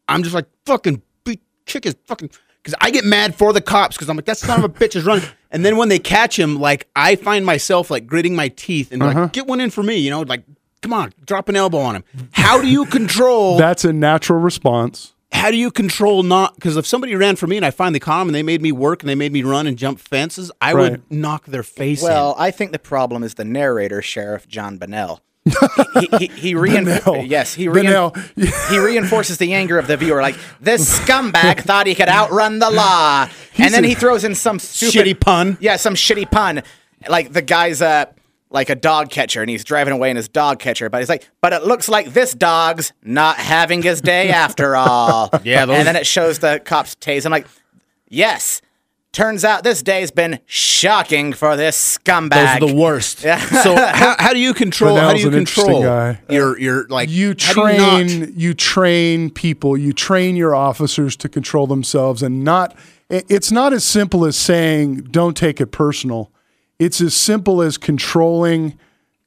I'm just like fucking beat, kick his fucking. Because I get mad for the cops because I'm like that son of a bitch is running, and then when they catch him, like I find myself like gritting my teeth and Uh-huh. like get one in for me, you know, like come on, drop an elbow on him. How do you control? That's a natural response. How do you control not? Because if somebody ran for me and I finally caught them and they made me work and they made me run and jump fences, I Right. would knock their face in. Well, I think the problem is the narrator, Sheriff John Bunnell. he, he, he, reinf- Bunnell. yes, he, rein- Bunnell. he reinforces the anger of the viewer. Like this scumbag thought he could outrun the law, and then a- he throws in some stupid Shitty pun. Yeah, some shitty pun. Like the guy's uh like a dog catcher, and he's driving away in his dog catcher. But he's like, but it looks like this dog's not having his day after all. Yeah, those- and then it shows the cops tase. I'm like, yes. Turns out this day's been shocking for this Those scumbag. are the worst. Yeah. so how, how do you control? how do you an interesting control guy. your your like? you how do you not- train you, train people you train your officers to control themselves and not it's not as simple as saying don't take it personal it's as simple as controlling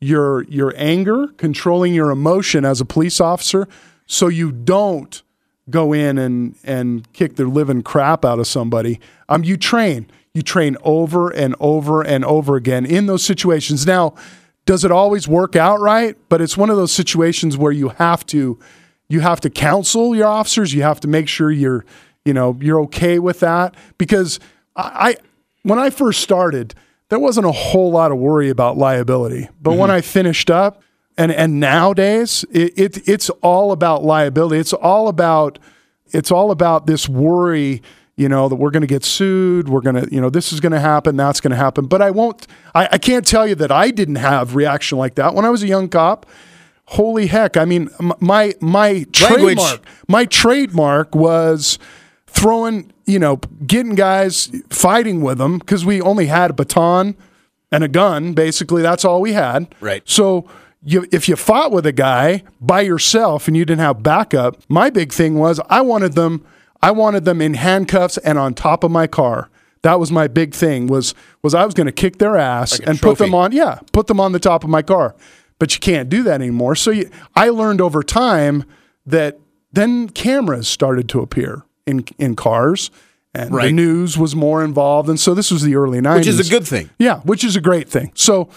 your your anger controlling your emotion as a police officer so you don't go in and and kick the living crap out of somebody. Um you train. You train over and over and over again in those situations. Now does it always work out right? But it's one of those situations where you have to you have to counsel your officers. You have to make sure you're you know you're okay with that. Because i, I when i first started there wasn't a whole lot of worry about liability. But when mm-hmm. i finished up and and nowadays it, it it's all about liability. It's all about it's all about this worry you know that we're going to get sued we're going to you know this is going to happen that's going to happen. But i won't I, I can't tell you that i didn't have reaction like that. When i was a young cop holy heck i mean my my trademark my trademark was throwing you know getting guys fighting with them because we only had a baton and a gun basically that's all we had Right. so you, if you fought with a guy by yourself and you didn't have backup, my big thing was I wanted them I wanted them in handcuffs and on top of my car. That was my big thing was was I was going to kick their ass Like and put them on yeah, put them on the top of my car. But you can't do that anymore. So you, I learned over time that then cameras started to appear in in cars and the news was more involved and so this was the early 90s. which is a good thing. Yeah, which is a great thing. So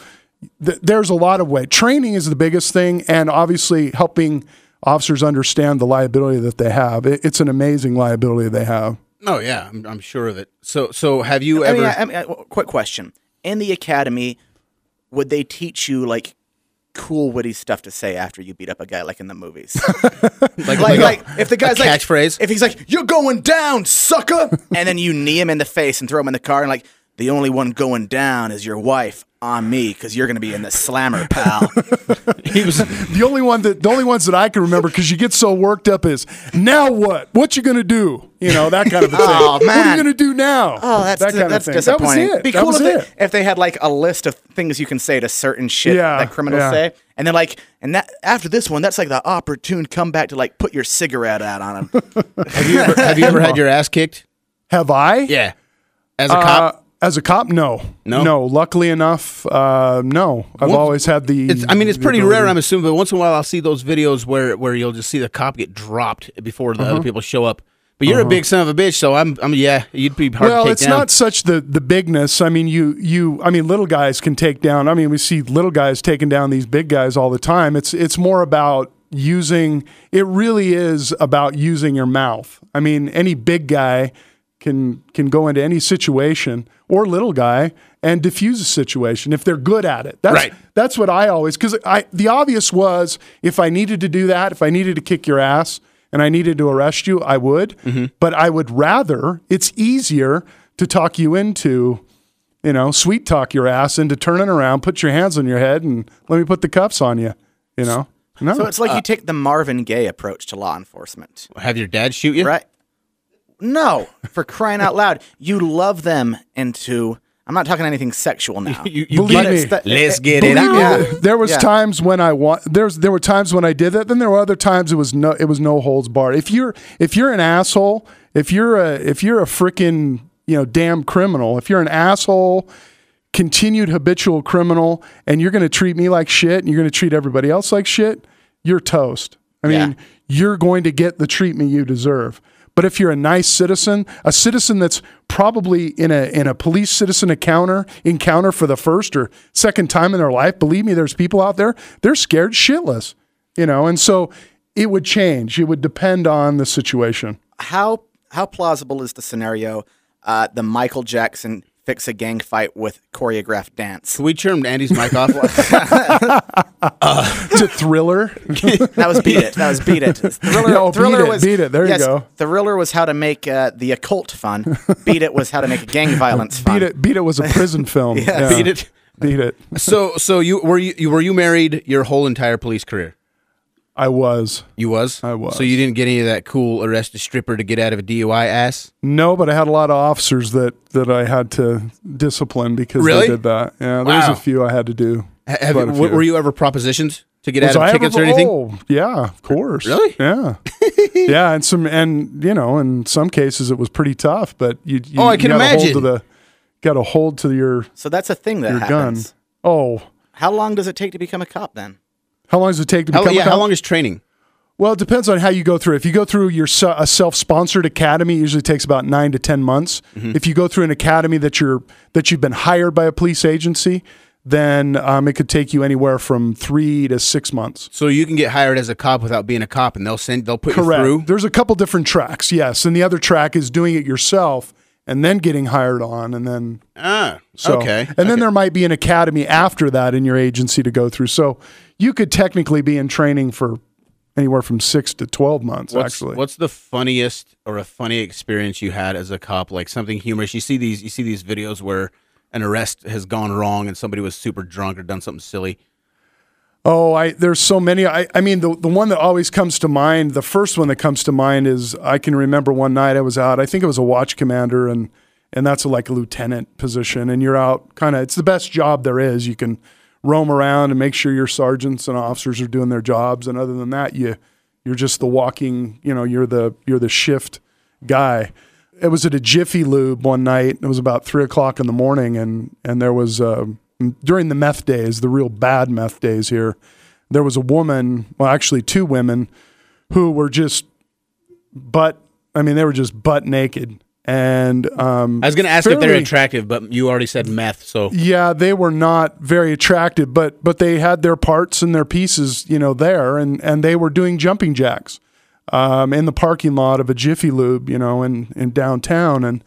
th- there's a lot of way. Training is the biggest thing, and obviously helping officers understand the liability that they have. It, it's an amazing liability they have. Oh yeah, I'm, I'm sure of it. So so have you I ever? mean, I, I mean, quick question: In the academy, would they teach you like cool, witty stuff to say after you beat up a guy, like in the movies? like, like, a- like if the guy's a like catchphrase? if he's like, "You're going down, sucker," and then you knee him in the face and throw him in the car, and like, the only one going down is your wife on me because you're gonna be in the slammer, pal. he was The only one that the only ones that I can remember because you get so worked up is now what? What you gonna do? You know that kind of a thing. Oh, What are you gonna do now? Oh, that's that kind that's of thing. That was disappointing. it. Be That cool was if, they, it. if they had like a list of things you can say to certain shit Yeah, that criminals yeah. say, and then like, and that after this one, that's like the opportune comeback to like put your cigarette out on them. have you ever have you ever had your ass kicked? Have I? Yeah, as a Uh, cop. As a cop, no, No? no. Luckily enough, uh, no. I've Once- always had the. It's, I mean, it's pretty ability. rare. I'm assuming, but once in a while, I'll see those videos where where you'll just see the cop get dropped before the Uh-huh. other people show up. But you're a big son of a bitch, so I'm. I'm yeah, you'd be hard well, it's down. not such the the bigness. I mean, you you. I mean, little guys can take down. I mean, we see little guys taking down these big guys all the time. It's it's more about using. It really is about using your mouth. I mean, any big guy can can go into any situation or little guy and diffuse a situation if they're good at it. That's Right. that's what I always because I the obvious was if I needed to do that, if I needed to kick your ass and I needed to arrest you, I would. Mm-hmm. But I would rather it's easier to talk you into, you know, sweet talk your ass into turning around, put your hands on your head, and let me put the cuffs on you. You know, no, so it's like you uh, take the Marvin Gaye approach to law enforcement, have your dad shoot you. right? No, for crying out loud, you love them into. I'm not talking anything sexual now. You, you Believe me. it. Let's get it Believe out. me, there was Yeah. times when I want there's there were times when I did that. Then there were other times it was no it was no holds barred. If you're if you're an asshole, if you're a if you're a freaking you know damn criminal, if you're an asshole, continued habitual criminal and you're going to treat me like shit and you're going to treat everybody else like shit, you're toast. I mean, Yeah. you're going to get the treatment you deserve. But if you're a nice citizen, a citizen that's probably in a in a police citizen encounter encounter for the first or second time in their life, believe me, there's people out there they're scared shitless, you know, and so it would change. It would depend on the situation. How how plausible is the scenario? Uh, the Michael Jackson fix a gang fight with choreographed dance. Can we turn Andy's mic off? It's a thriller. That was beat it. That was beat it. Thriller, Oh, Beat thriller It, was Beat It. There you go. Thriller was how to make uh, the occult fun. beat it was how to make gang violence fun. Beat it. Beat it was a prison film. Yeah. Beat it. Beat it. So, so you were you, you were you married your whole entire police career? I was. You was. I was. So you didn't get any of that cool arrested stripper to get out of a DUI ass. No, but I had a lot of officers that that I had to discipline because Really? they did that. Yeah, there's Wow. a few I had to do. Ha- Have, Quite a w- were you ever propositioned to get Was out of I tickets ever- or anything? Oh, yeah, of course. Really? Yeah, yeah, and some, and you know, in some cases it was pretty tough, but you, you Oh, I can you gotta Hold imagine. to the, got to hold to your So that's a thing that your gun. happens. Oh, How long does it take to become a cop then? How long does it take to How, become? yeah, a cop? how long is training? Well, it depends on how you go through. If you go through your a self-sponsored academy, it usually takes about nine to ten months. Mm-hmm. If you go through an academy that you're that you've been hired by a police agency, then um, it could take you anywhere from three to six months. So you can get hired as a cop without being a cop, and they'll send they'll put Correct. you through. There's a couple different tracks, yes, and the other track is doing it yourself and then getting hired on, and then Ah, so okay. and then there might be an academy after that in your agency to go through. So you could technically be in training for anywhere from six to twelve months. What's, actually, what's the funniest or a funny experience you had as a cop? Like something humorous. You see these you see these videos where an arrest has gone wrong and somebody was super drunk or done something silly. Oh, I there's so many. I, I mean, the the one that always comes to mind, the first one that comes to mind is I can remember one night I was out. I think it was a watch commander, and and that's a, like a lieutenant position, and you're out kind of. It's the best job there is. You can roam around and make sure your sergeants and officers are doing their jobs, and other than that, you you're just the walking. You know, you're the you're the shift guy. It was at a Jiffy Lube one night. It was about three o'clock in the morning, and and there was uh, during the meth days, the real bad meth days here. There was a woman, well, actually two women, who were just butt. I mean, they were just butt naked, and um, I was going to ask if they're fairly- attractive, but you already said meth, so yeah, they were not very attractive, but but they had their parts and their pieces, you know, there, and and they were doing jumping jacks um, in the parking lot of a Jiffy Lube, you know, in in downtown, and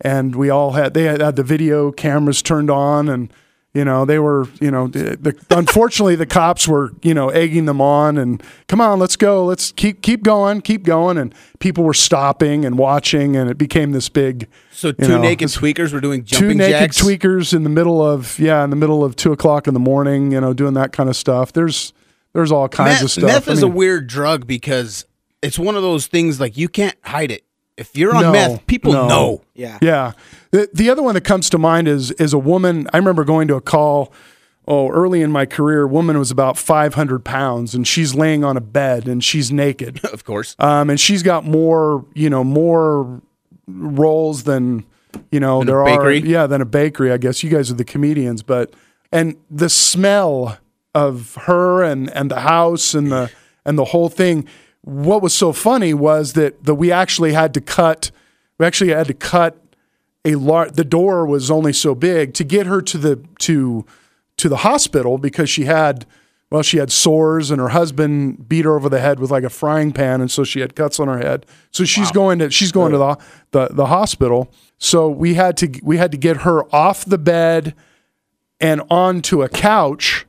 and we all had they had, had the video cameras turned on, and you know they were, you know, the, unfortunately the cops were, you know, egging them on, and come on, let's go, let's keep keep going, keep going, and people were stopping and watching, and it became this big. so two know, naked tweakers were doing two naked jacks. tweakers in the middle of yeah in the middle of two o'clock in the morning you know doing that kind of stuff there's there's all kinds meth, of stuff meth I is a weird drug because it's one of those things like you can't hide it. If you're on No, meth, people no. know. Yeah. yeah the, the other one that comes to mind is is a woman i remember going to a call oh early in my career a woman was about 500 pounds and she's laying on a bed and she's naked Of course. um, and she's got more you know more rolls than you know Than a there bakery? are yeah than a bakery i guess you guys are the comedians but and the smell of her and and the house and the and the whole thing what was so funny was that that we actually had to cut we actually had to cut a lar- the door was only so big to get her to the to to the hospital because she had well she had sores and her husband beat her over the head with like a frying pan and so she had cuts on her head. So she's going to she's going to the, the the hospital. So we had to we had to get her off the bed and onto a couch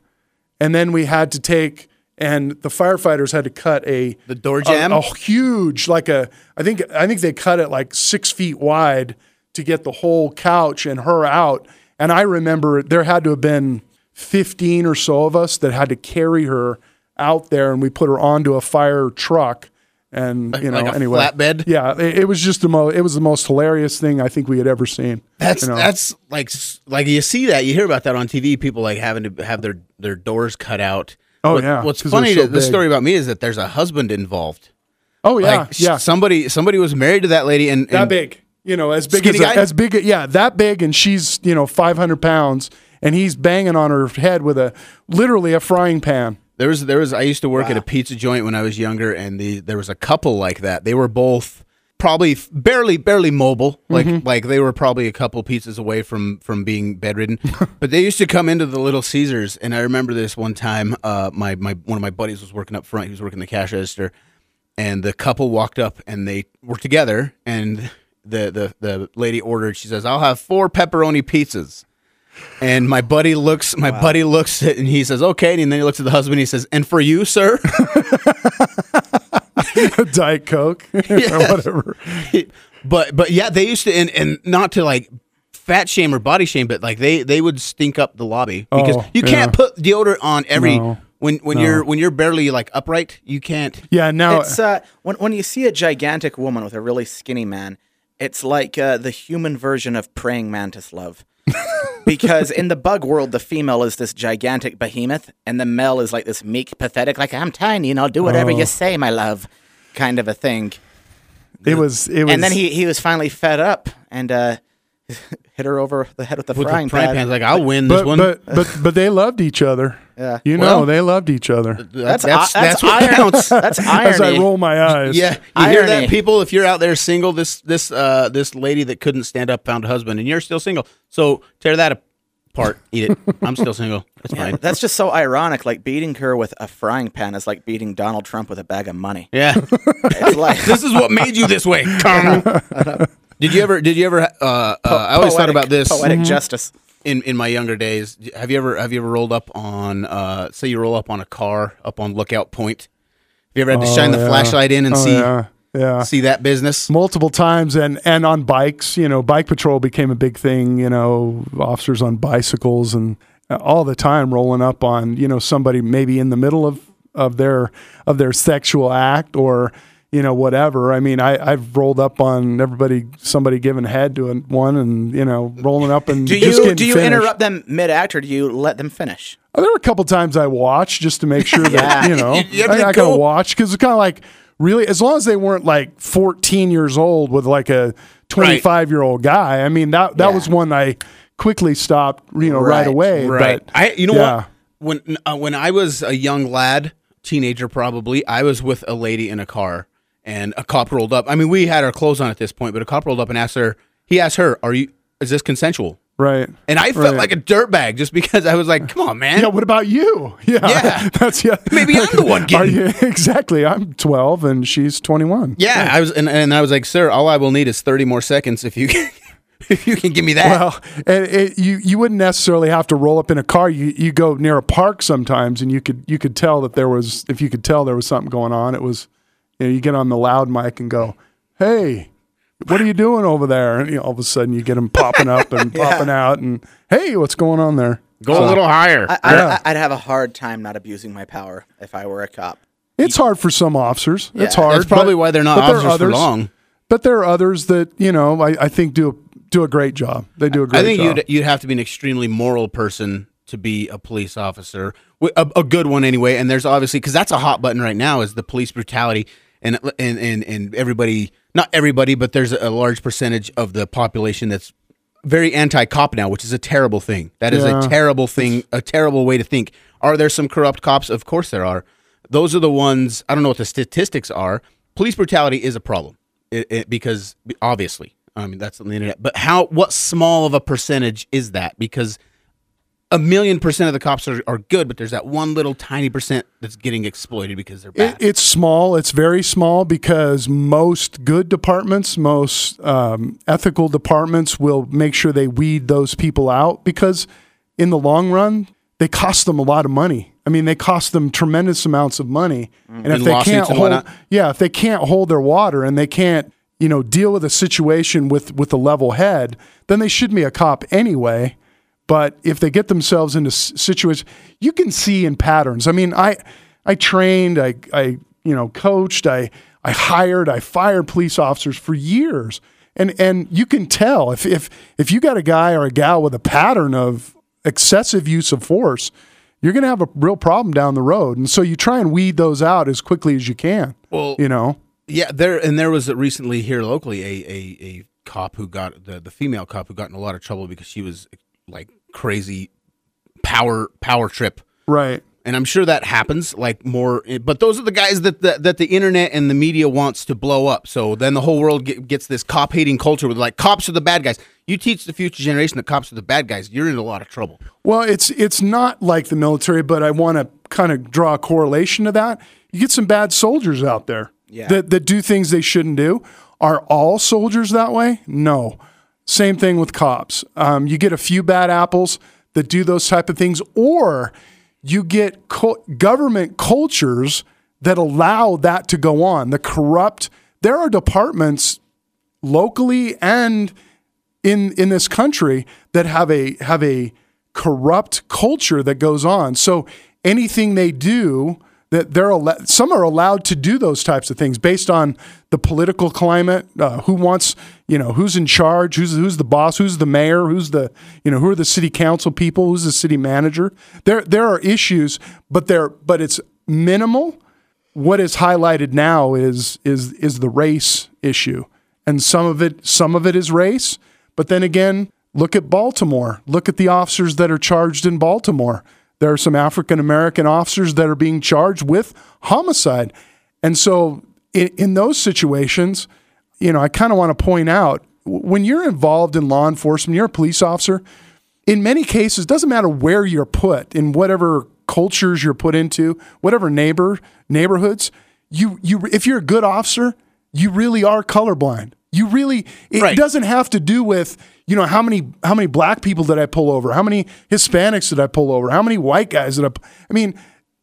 and then we had to take and the firefighters had to cut a The door jam? a, a huge like a I think I think they cut it like six feet wide to get the whole couch and her out. And I remember there had to have been fifteen or so of us that had to carry her out there, and we put her onto a fire truck. And you know, like a anyway, flatbed? Yeah, it, it was just the most. It was the most hilarious thing I think we had ever seen. That's you know. that's like like you see that you hear about that on TV. People like having to have their their doors cut out. Oh, What- yeah, What's funny? so to, the story about me is that there's a husband involved. Oh yeah, like yeah, Somebody somebody was married to that lady and, that big. You know, as big Skinny as a, as big, yeah, that big, and she's you know 500 pounds, and he's banging on her head with a literally a frying pan. There was there was I used to work at a pizza joint when I was younger, and the there was a couple like that. They were both probably barely barely mobile, like Mm-hmm. like they were probably a couple pieces away from from being bedridden. but they used to come into the Little Caesars, and I remember this one time. Uh, my my one of my buddies was working up front. He was working the cash register, and the couple walked up and they were together, and the the the lady ordered. She says, "I'll have four pepperoni pizzas." And my buddy looks, my buddy looks at, and he says, "Okay." And then he looks at the husband. And he says, "And for you, sir." Diet Coke or whatever. but but yeah, they used to, and and not to like fat shame or body shame, but like they they would stink up the lobby because Oh, you can't yeah. put deodorant on every No. when when you're when you're barely like upright. You can't. Yeah, now It's uh, when when you see a gigantic woman with a really skinny man, it's like uh, the human version of praying mantis love. because in the bug world, the female is this gigantic behemoth, and the male is like this meek, pathetic, like I'm tiny and I'll do whatever Oh. you say, my love, kind of a thing. it was it was and then he he was finally fed up and uh, hit her over the head with the With frying the frying pan. pan's like, I'll win this but, one. but but but they loved each other. Yeah. You know, Well- they loved each other. That's that's i- that's, that's what counts. That's As I roll my eyes. Yeah, you hear that, people? If you're out there single, this this uh this lady that couldn't stand up found a husband, and you're still single. So tear that apart, eat it. I'm still single. That's fine. That's just so ironic. Like beating her with a frying pan is like beating Donald Trump with a bag of money. Yeah, It's like this is what made you this way. did you ever? Did you ever? Uh, uh, I always thought poetic- about this poetic justice. in in my younger days. Have you ever have you ever rolled up on? Uh, say you roll up on a car up on Lookout Point. Have you ever had to shine the yeah. flashlight in and Oh, see yeah. Yeah. see that business? multiple times and and on bikes you know bike patrol became a big thing you know officers on bicycles and uh, all the time rolling up on you know somebody maybe in the middle of of their of their sexual act or you know whatever i mean i i've rolled up on everybody somebody giving head to a, one and you know rolling up and Do you do you finished. interrupt them mid act or do you let them finish? Uh, There were a couple times I watched just to make sure that Yeah. you know You I, to I kind go- of watch because it's kind of like really as long as they weren't like 14 years old with like a 25 year old guy. I mean that that Yeah. was one I quickly stopped you know right, Right, away. Right. But I you know yeah. what? When uh, when I was a young lad, teenager probably, I was with a lady in a car and a cop rolled up. I mean, we had our clothes on at this point, but a cop rolled up and asked her. He asked her, "Are you? Is this consensual?" Right. And I felt Right. like a dirtbag just because I was like, "Come on, man." Yeah, what about you? Yeah, Yeah. that's yeah. Maybe I'm the one getting- you, exactly. I'm 12 and she's 21. Yeah, I was, and, and I was like, "Sir, all I will need is 30 more seconds if you can, if you can give me that." Well, and it, you you wouldn't necessarily have to roll up in a car. You you go near a park sometimes, and you could you could tell that there was if you could tell there was something going on. It was you know you get on the loud mic and go, hey. What are you doing over there? And you know, all of a sudden, you get them popping up and popping out, and hey, what's going on there? Go a little higher. I, I, Yeah. I'd have a hard time not abusing my power if I were a cop. It's hard for some officers. it's hard. That's probably but- why they're not but there are officers for long. But there are others that you know I, I think do do a great job. They do a great job. I think job. you'd you'd have to be an extremely moral person to be a police officer, a, a good one anyway. And there's obviously because that's a hot button right now is the police brutality, and and and and everybody, not everybody, but there's a large percentage of the population that's very anti-cop now, which is a terrible thing. That is Yeah. a terrible thing, a terrible way to think. Are there some corrupt cops? Of course there are. Those are the ones. I don't know what the statistics are. Police brutality is a problem it, it, because obviously, I mean that's on the internet. But how? What small of a percentage is that? Because a million percent of the cops are, are good, but there's that one little tiny percent that's getting exploited because they're bad. It, it's small. It's very small because most good departments, most um, ethical departments will make sure they weed those people out because in the long run, they cost them a lot of money. I mean, they cost them tremendous amounts of money. And if And they can't hold, yeah, if they can't hold their water and they can't, you know, deal with a situation with with a level head, then they shouldn't be a cop anyway. But if they get themselves into situations, you can see in patterns. I mean, I I trained, I I you know coached, I I hired, I fired police officers for years, and and you can tell if if if you got a guy or a gal with a pattern of excessive use of force, you're going to have a real problem down the road. And so you try and weed those out as quickly as you can. Well, you know, Yeah, there and there was recently here locally a a, a cop who got the the female cop who got in a lot of trouble because she was like crazy power power trip. Right. And I'm sure that happens like more, but those are the guys that the, that the internet and the media wants to blow up. So then the whole world get, gets this cop hating culture with like cops are the bad guys. You teach the future generation that cops are the bad guys, you're in a lot of trouble. Well, it's it's not like the military, but I want to kind of draw a correlation to that. You get some bad soldiers out there Yeah. that that do things they shouldn't do. Are all soldiers that way? No. Same thing with cops. Um, you get a few bad apples that do those type of things, or you get co- government cultures that allow that to go on. The corrupt. There are departments locally and in in this country that have a have a corrupt culture that goes on. So anything they do that they're al- some are allowed to do those types of things based on the political climate, uh, who wants you know who's in charge, who's who's the boss, who's the mayor, who's the you know who are the city council people, who's the city manager. There there are issues, but they're but it's minimal. What is highlighted now is is is the race issue. And some of it some of it is race but then again look at Baltimore. Look at the officers that are charged in Baltimore there are some African American officers that are being charged with homicide. And so in, in those situations you know I kind of want to point out when you're involved in law enforcement you're a police officer in many cases doesn't matter where you're put in whatever cultures you're put into whatever neighbor neighborhoods you you if you're a good officer you really are colorblind you really it Right. doesn't have to do with you know how many how many black people did i pull over? How many hispanics did i pull over? How many white guys did I? I mean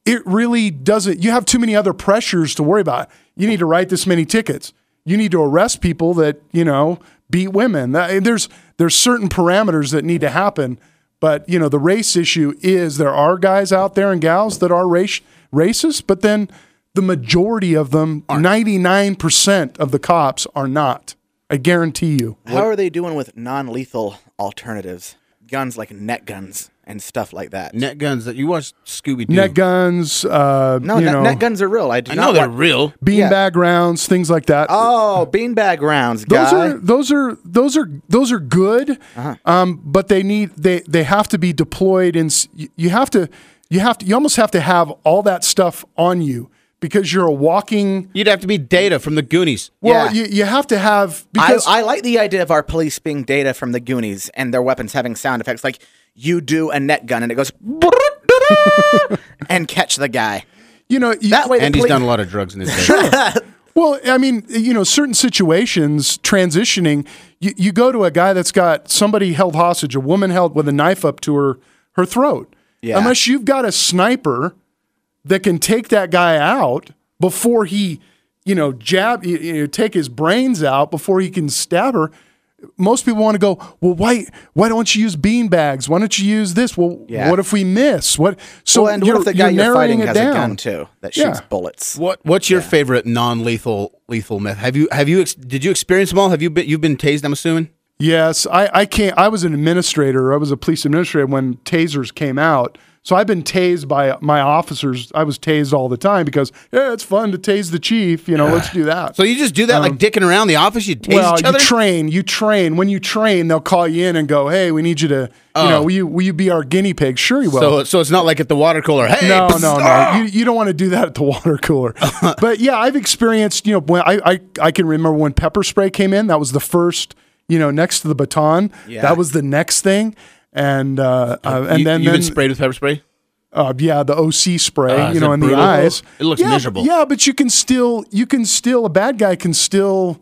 it really doesn't you have too many other pressures to worry about. You need to write this many tickets. You need to arrest people that you know beat women. There's there's certain parameters that need to happen but you know the race issue is there are guys out there and gals that are race racist but then the majority of them 99% of the cops are not i guarantee you How are they doing with non-lethal alternatives? Guns like net guns and stuff like that. Net guns that you watch Scooby Doo. net guns uh no, you net, know net guns are real. I do I know they're want- real. beanbag rounds things like that Oh, beanbag rounds, those guy. are those are those are those are good um, but they need they they have to be deployed and you have to you have to you almost have to have all that stuff on you because you're a walking You'd have to be data from the Goonies. well Yeah. you, you have to have I, because I like the idea of our police being data from the Goonies and their weapons having sound effects. Like you do a net gun and it goes and catch the guy. you know you, That way, the And he's done a lot of drugs in his day. Well, I mean, you know, certain situations transitioning, you, you go to a guy that's got somebody held hostage, a woman held with a knife up to her her throat. Yeah. Unless you've got a sniper that can take that guy out before he, you know, jab, you, you know, take his brains out before he can stab her. Most people want to go, well, why why don't you use bean bags? Why don't you use this? Well, Yeah. what if we miss? What so well, and what you're, if the guy you're you're, fighting narrowing it has down. a gun too that shoots Yeah. bullets? what What's your favorite non-lethal lethal myth? Have you have you ex- did you experience them all? Have you been you've been tased? I'm assuming. Yes, I, I can't. I was an administrator. I was a police administrator when tasers came out. So I've been tased by my officers. I was tased all the time because yeah, it's fun to tase the chief. You know, let's do that. So you just do that like dicking around the office? You tase Um, well, each you train. You train. When you train, they'll call you in and go, "Hey, we need you to. You know, will you will you be our guinea pig? Sure, you will. so so it's not like at the water cooler. Hey, No, psst, no, ah! no. You, you don't want to do that at the water cooler. but yeah, I've experienced, you know, when I, I, I can remember when pepper spray came in, that was the first, you know, next to the baton. Yeah. That was the next thing. And uh, uh, and you, then, you've then been sprayed with pepper spray. uh, yeah, the OC spray, is you know, it in the eyes. It looks yeah, miserable. Yeah, but you can still, you can still, a bad guy can still,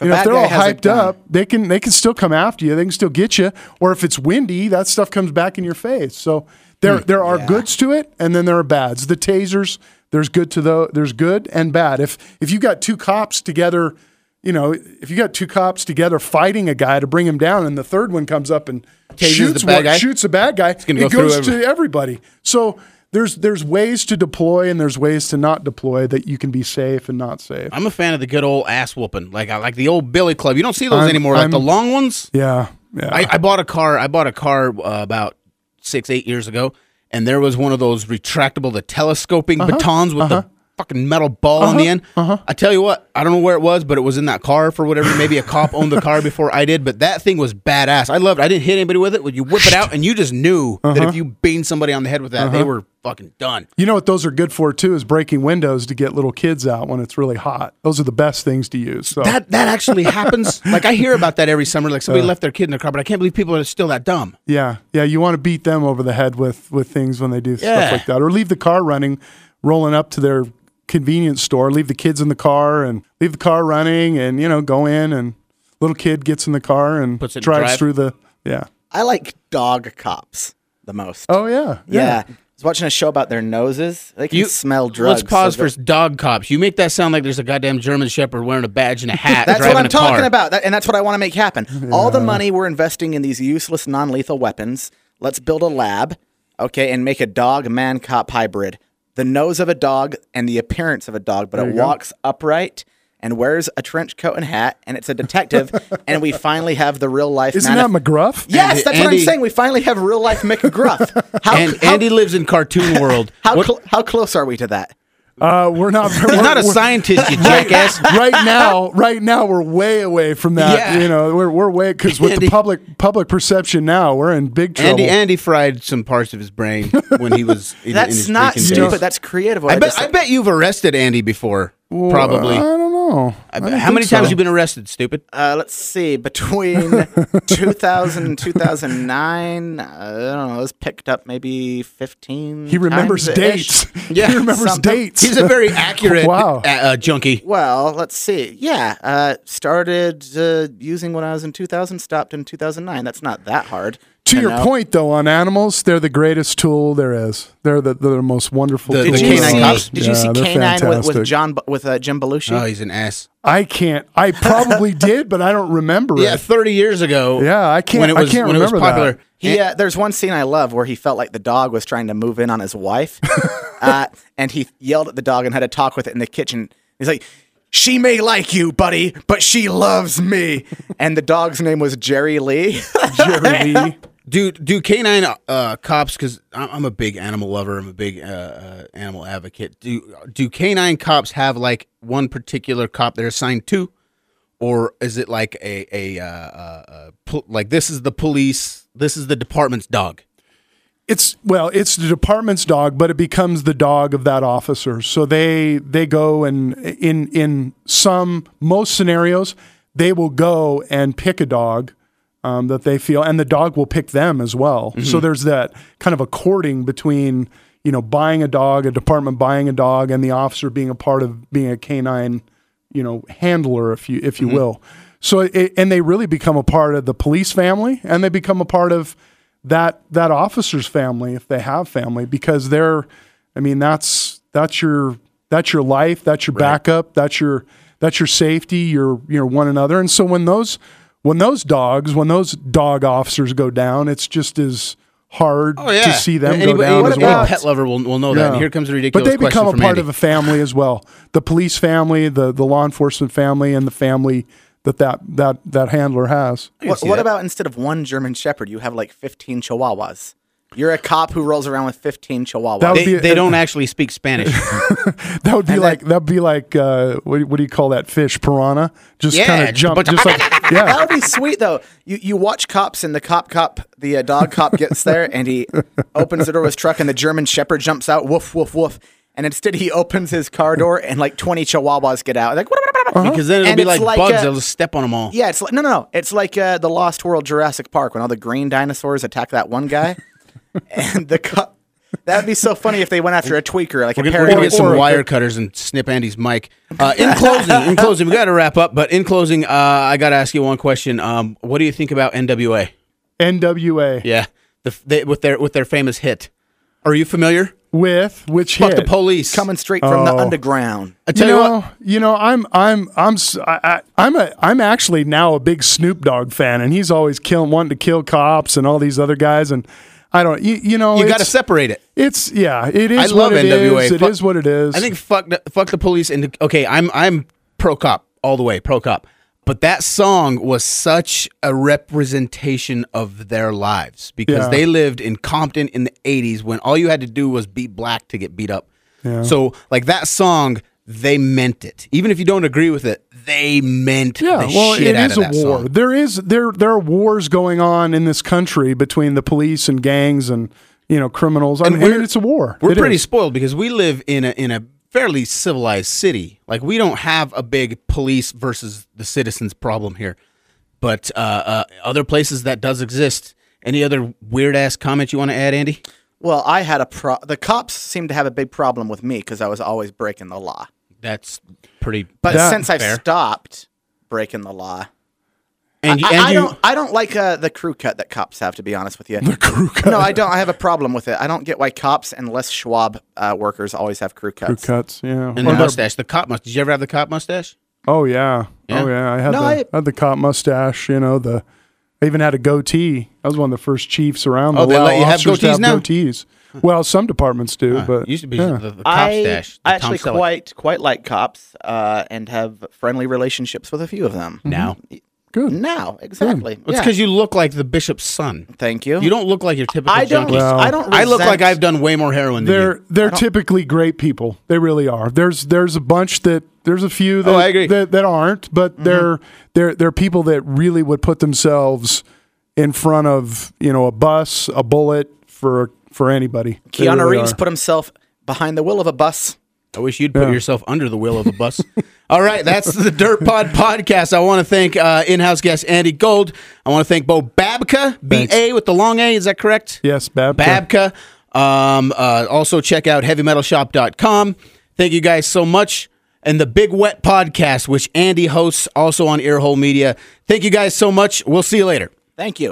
a you know, if they're all hyped up, they can they can still come after you. They can still get you. Or if it's windy, that stuff comes back in your face. So there Hmm. there are Yeah. goods to it, and then there are bads. The tasers, there's good to the there's good and bad. If if you got two cops together, you know, if you got two cops together fighting a guy to bring him down, and the third one comes up and shoots the bad one- guy? shoots a bad guy, gonna go it goes through to everybody. So. There's there's ways to deploy and there's ways to not deploy that you can be safe and not safe. I'm a fan of the good old ass whooping, like I like the old Billy Club. You don't see those I'm- anymore, like I'm- the long ones. Yeah, yeah. I, I bought a car. I bought a car uh, about six, eight years ago, and there was one of those retractable, the telescoping Uh-huh, batons with the fucking metal ball in the uh-huh. end. Uh-huh. I tell you what, I don't know where it was, but it was in that car for whatever. Maybe a cop owned the car before I did, but that thing was badass. I loved it. I didn't hit anybody with it. When you whip it out, and you just knew that if uh-huh. you beamed somebody on the head with that, they were fucking done. You know what those are good for too is breaking windows to get little kids out when it's really hot. Those are the best things to use. So That that actually happens. like I hear about that every summer. Like somebody uh. left their kid in their car, but I can't believe people are still that dumb. yeah, yeah, you want to beat them over the head with with things when they do Yeah. stuff like that, or leave the car running, rolling up to their convenience store, leave the kids in the car, and leave the car running, and you know go in and little kid gets in the car and Puts it drives drive. through the yeah. I like dog cops the most. Oh yeah, yeah. I was watching a show about their noses. They can You smell drugs. Let's pause so for dog cops. You make that sound like there's a goddamn German Shepherd wearing a badge and a hat. That's driving what I'm a talking car. about, that, and that's what I want to make happen. All the money we're investing in these useless, non-lethal weapons. Let's build a lab, okay, and make a dog-man cop hybrid. The nose of a dog and the appearance of a dog, but it you go. walks upright and wears a trench coat and hat, and it's a detective. and we finally have the real life. Isn't that McGruff? Yes, Andy- that's what I'm saying. We finally have real life McGruff. How, And how, Andy lives in cartoon world. how, cl- how close are we to that? Uh, we're not. He's we're- not a scientist, you jackass. right now, right now, we're way away from that. Yeah. You know, we're we're way because with Andy- the public public perception now, we're in big trouble. Andy Andy fried some parts of his brain when he was. In, in That's his not stupid. days. That's creative. what I bet. I bet you've arrested Andy before. Probably. I don't know. I I bet- don't how many think times so. you been arrested? Stupid. Uh, let's see. Between 2000 and 2009, uh, I don't know. It was picked up maybe 15. He remembers times-ish. dates. Yeah, he remembers something. dates. He's a very accurate Wow. uh, uh, junkie. Well, let's see. Yeah, uh, started uh, using when I was in 2000. Stopped in 2009. That's not that hard. To your know. point, though, on animals, they're the greatest tool there is. They're the, they're the most wonderful. The- tool the Did you see? Did you Yeah, see they're K-9 with, with. John with uh, Jim Belushi? Oh, he's an ass. I can't. I probably did, but I don't remember Yeah, it. thirty years ago. Yeah, I can't- When it I can't when it was remember that. popular. He, uh, there's one scene I love where he felt like the dog was trying to move in on his wife, uh, and he yelled at the dog and had a talk with it in the kitchen. He's like, "She may like you, buddy, but she loves me." And the dog's name was Jerry Lee. Jerry Lee. Do do canine uh, cops? Because I'm a big animal lover. I'm a big uh, uh, animal advocate. Do do canine cops have like one particular cop they're assigned to, or is it like a a uh, uh, uh, like this is the police, this is the department's dog? It's well, it's the department's dog, but it becomes the dog of that officer. So they they go and in in some most scenarios they will go and pick a dog um, that they feel, and the dog will pick them as well. So there's that kind of a courting between you know buying a dog, a department buying a dog, and the officer being a part of being a canine you know handler, if you if you will. So it, and they really become a part of the police family, and they become a part of that that officer's family if they have family because they're I mean that's that's your that's your life that's your backup that's your that's your safety your your one another and so when those when those dogs when those dog officers go down it's just as hard oh, to see them Anybody, go down anybody as with well a pet lover will, will know that. And here comes a ridiculous but they question become a part Andy. of a family as well the police family the the law enforcement family and the family that that that, that handler has what what about instead of one German Shepherd, you have like 15 Chihuahuas? You're a cop who rolls around with 15 Chihuahuas. That would They, be- they don't actually speak Spanish. That would be And like that would be like uh, what, what do you call that fish piranha? Just Yeah, kind just of a jump, bunch of- just like That yeah. would be sweet though. You you watch cops and the cop cop the uh, dog cop gets there and he opens the door of his truck and the German Shepherd jumps out woof woof woof and instead he opens his car door and like 20 Chihuahuas get out like because then it'll And be it's like, like, bugs. uh, they'll just step on them all. yeah it's like no no no it's like uh, the Lost World Jurassic Park when all the green dinosaurs attack that one guy and the cut. That'd be so funny if they went after a tweaker like We're a gonna, we're gonna get some or- wire cutters and snip Andy's mic. Uh, in closing, in closing, we got to wrap up. But in closing, uh, I got to ask you one question. Um, what do you think about NWA? NWA Yeah, the, they, with their with their famous hit. Are you familiar? with which Fuck hit? the police. coming straight from the Oh. underground I You tell you, know, what. you know, I'm I'm I'm s- I, I, I'm a I'm actually now a big Snoop Dogg fan, and he's always killing wanting to kill cops and all these other guys, and I don't you, you know You got to separate it. It's yeah, it is. I love what it NWA. is. It Fuck- is what it is. I think fuck the, fuck the police and okay, I'm I'm pro cop all the way, pro cop. But that song was such a representation of their lives because Yeah. they lived in Compton in the 80s when all you had to do was be black to get beat up. Yeah. So like that song, they meant it. Even if you don't agree with it, they meant Yeah, the well, shit it out is of a war. song. There is there there are wars going on in this country between the police and gangs and you know criminals. I And mean, I mean, we're- it's a war. We're It pretty is. spoiled because we live in a in a fairly civilized city. Like we don't have a big police versus the citizens problem here. But uh, uh, other places that does exist. Any other weird ass comments you want to add, Andy? Well, I had a pro. The cops seemed to have a big problem with me because I was always breaking the law. That's pretty. But That- since I've Fair. stopped breaking the law, and I, and I you, don't. I don't like uh, the crew cut that cops have. To be honest with you, The crew cut. no, I don't. I have a problem with it. I don't get why cops and Les Schwab uh, workers always have crew cuts. crew cuts. cuts. Yeah. and Or the the- mustache, the cop mustache. Did you ever have the cop mustache? Oh yeah. Yeah? Oh yeah. I had No, the I- I had the cop mustache. You know the. I even had a goatee. I was one of the first chiefs around. Oh, to they let you have officers to goatees now? Goatees. Well, some departments do, but it used to be yeah. the, the cop I, stash. I the actually Selleck. quite quite like cops uh, and have friendly relationships with a few of them. now. Good. Now, exactly. It's Yeah. because you look like the bishop's son. Thank you. You don't look like your typical I don't. junkie. Well- I don't. I look like I've done way more heroin than They're you. they're typically great people. They really are. There's there's a bunch that there's a few that Oh, I agree. Mm-hmm. that, that aren't, but they're they're they're people that really would put themselves in front of you know a bus, a bullet for for anybody. They Keanu really Reeves are. put himself behind the wheel of a bus. I wish you'd put Yeah. yourself under the wheel of a bus. All right, that's the Dirt Pod podcast. I want to thank uh, in-house guest Andy Gold. I want to thank Bo Babka, B A with the long A. Is that correct? yes, Babka. Babka. Um, uh, also check out heavymetalshop.com. Thank you guys so much. And the Big Wet podcast, which Andy hosts also on Earhole Media. Thank you guys so much. We'll see you later. Thank you.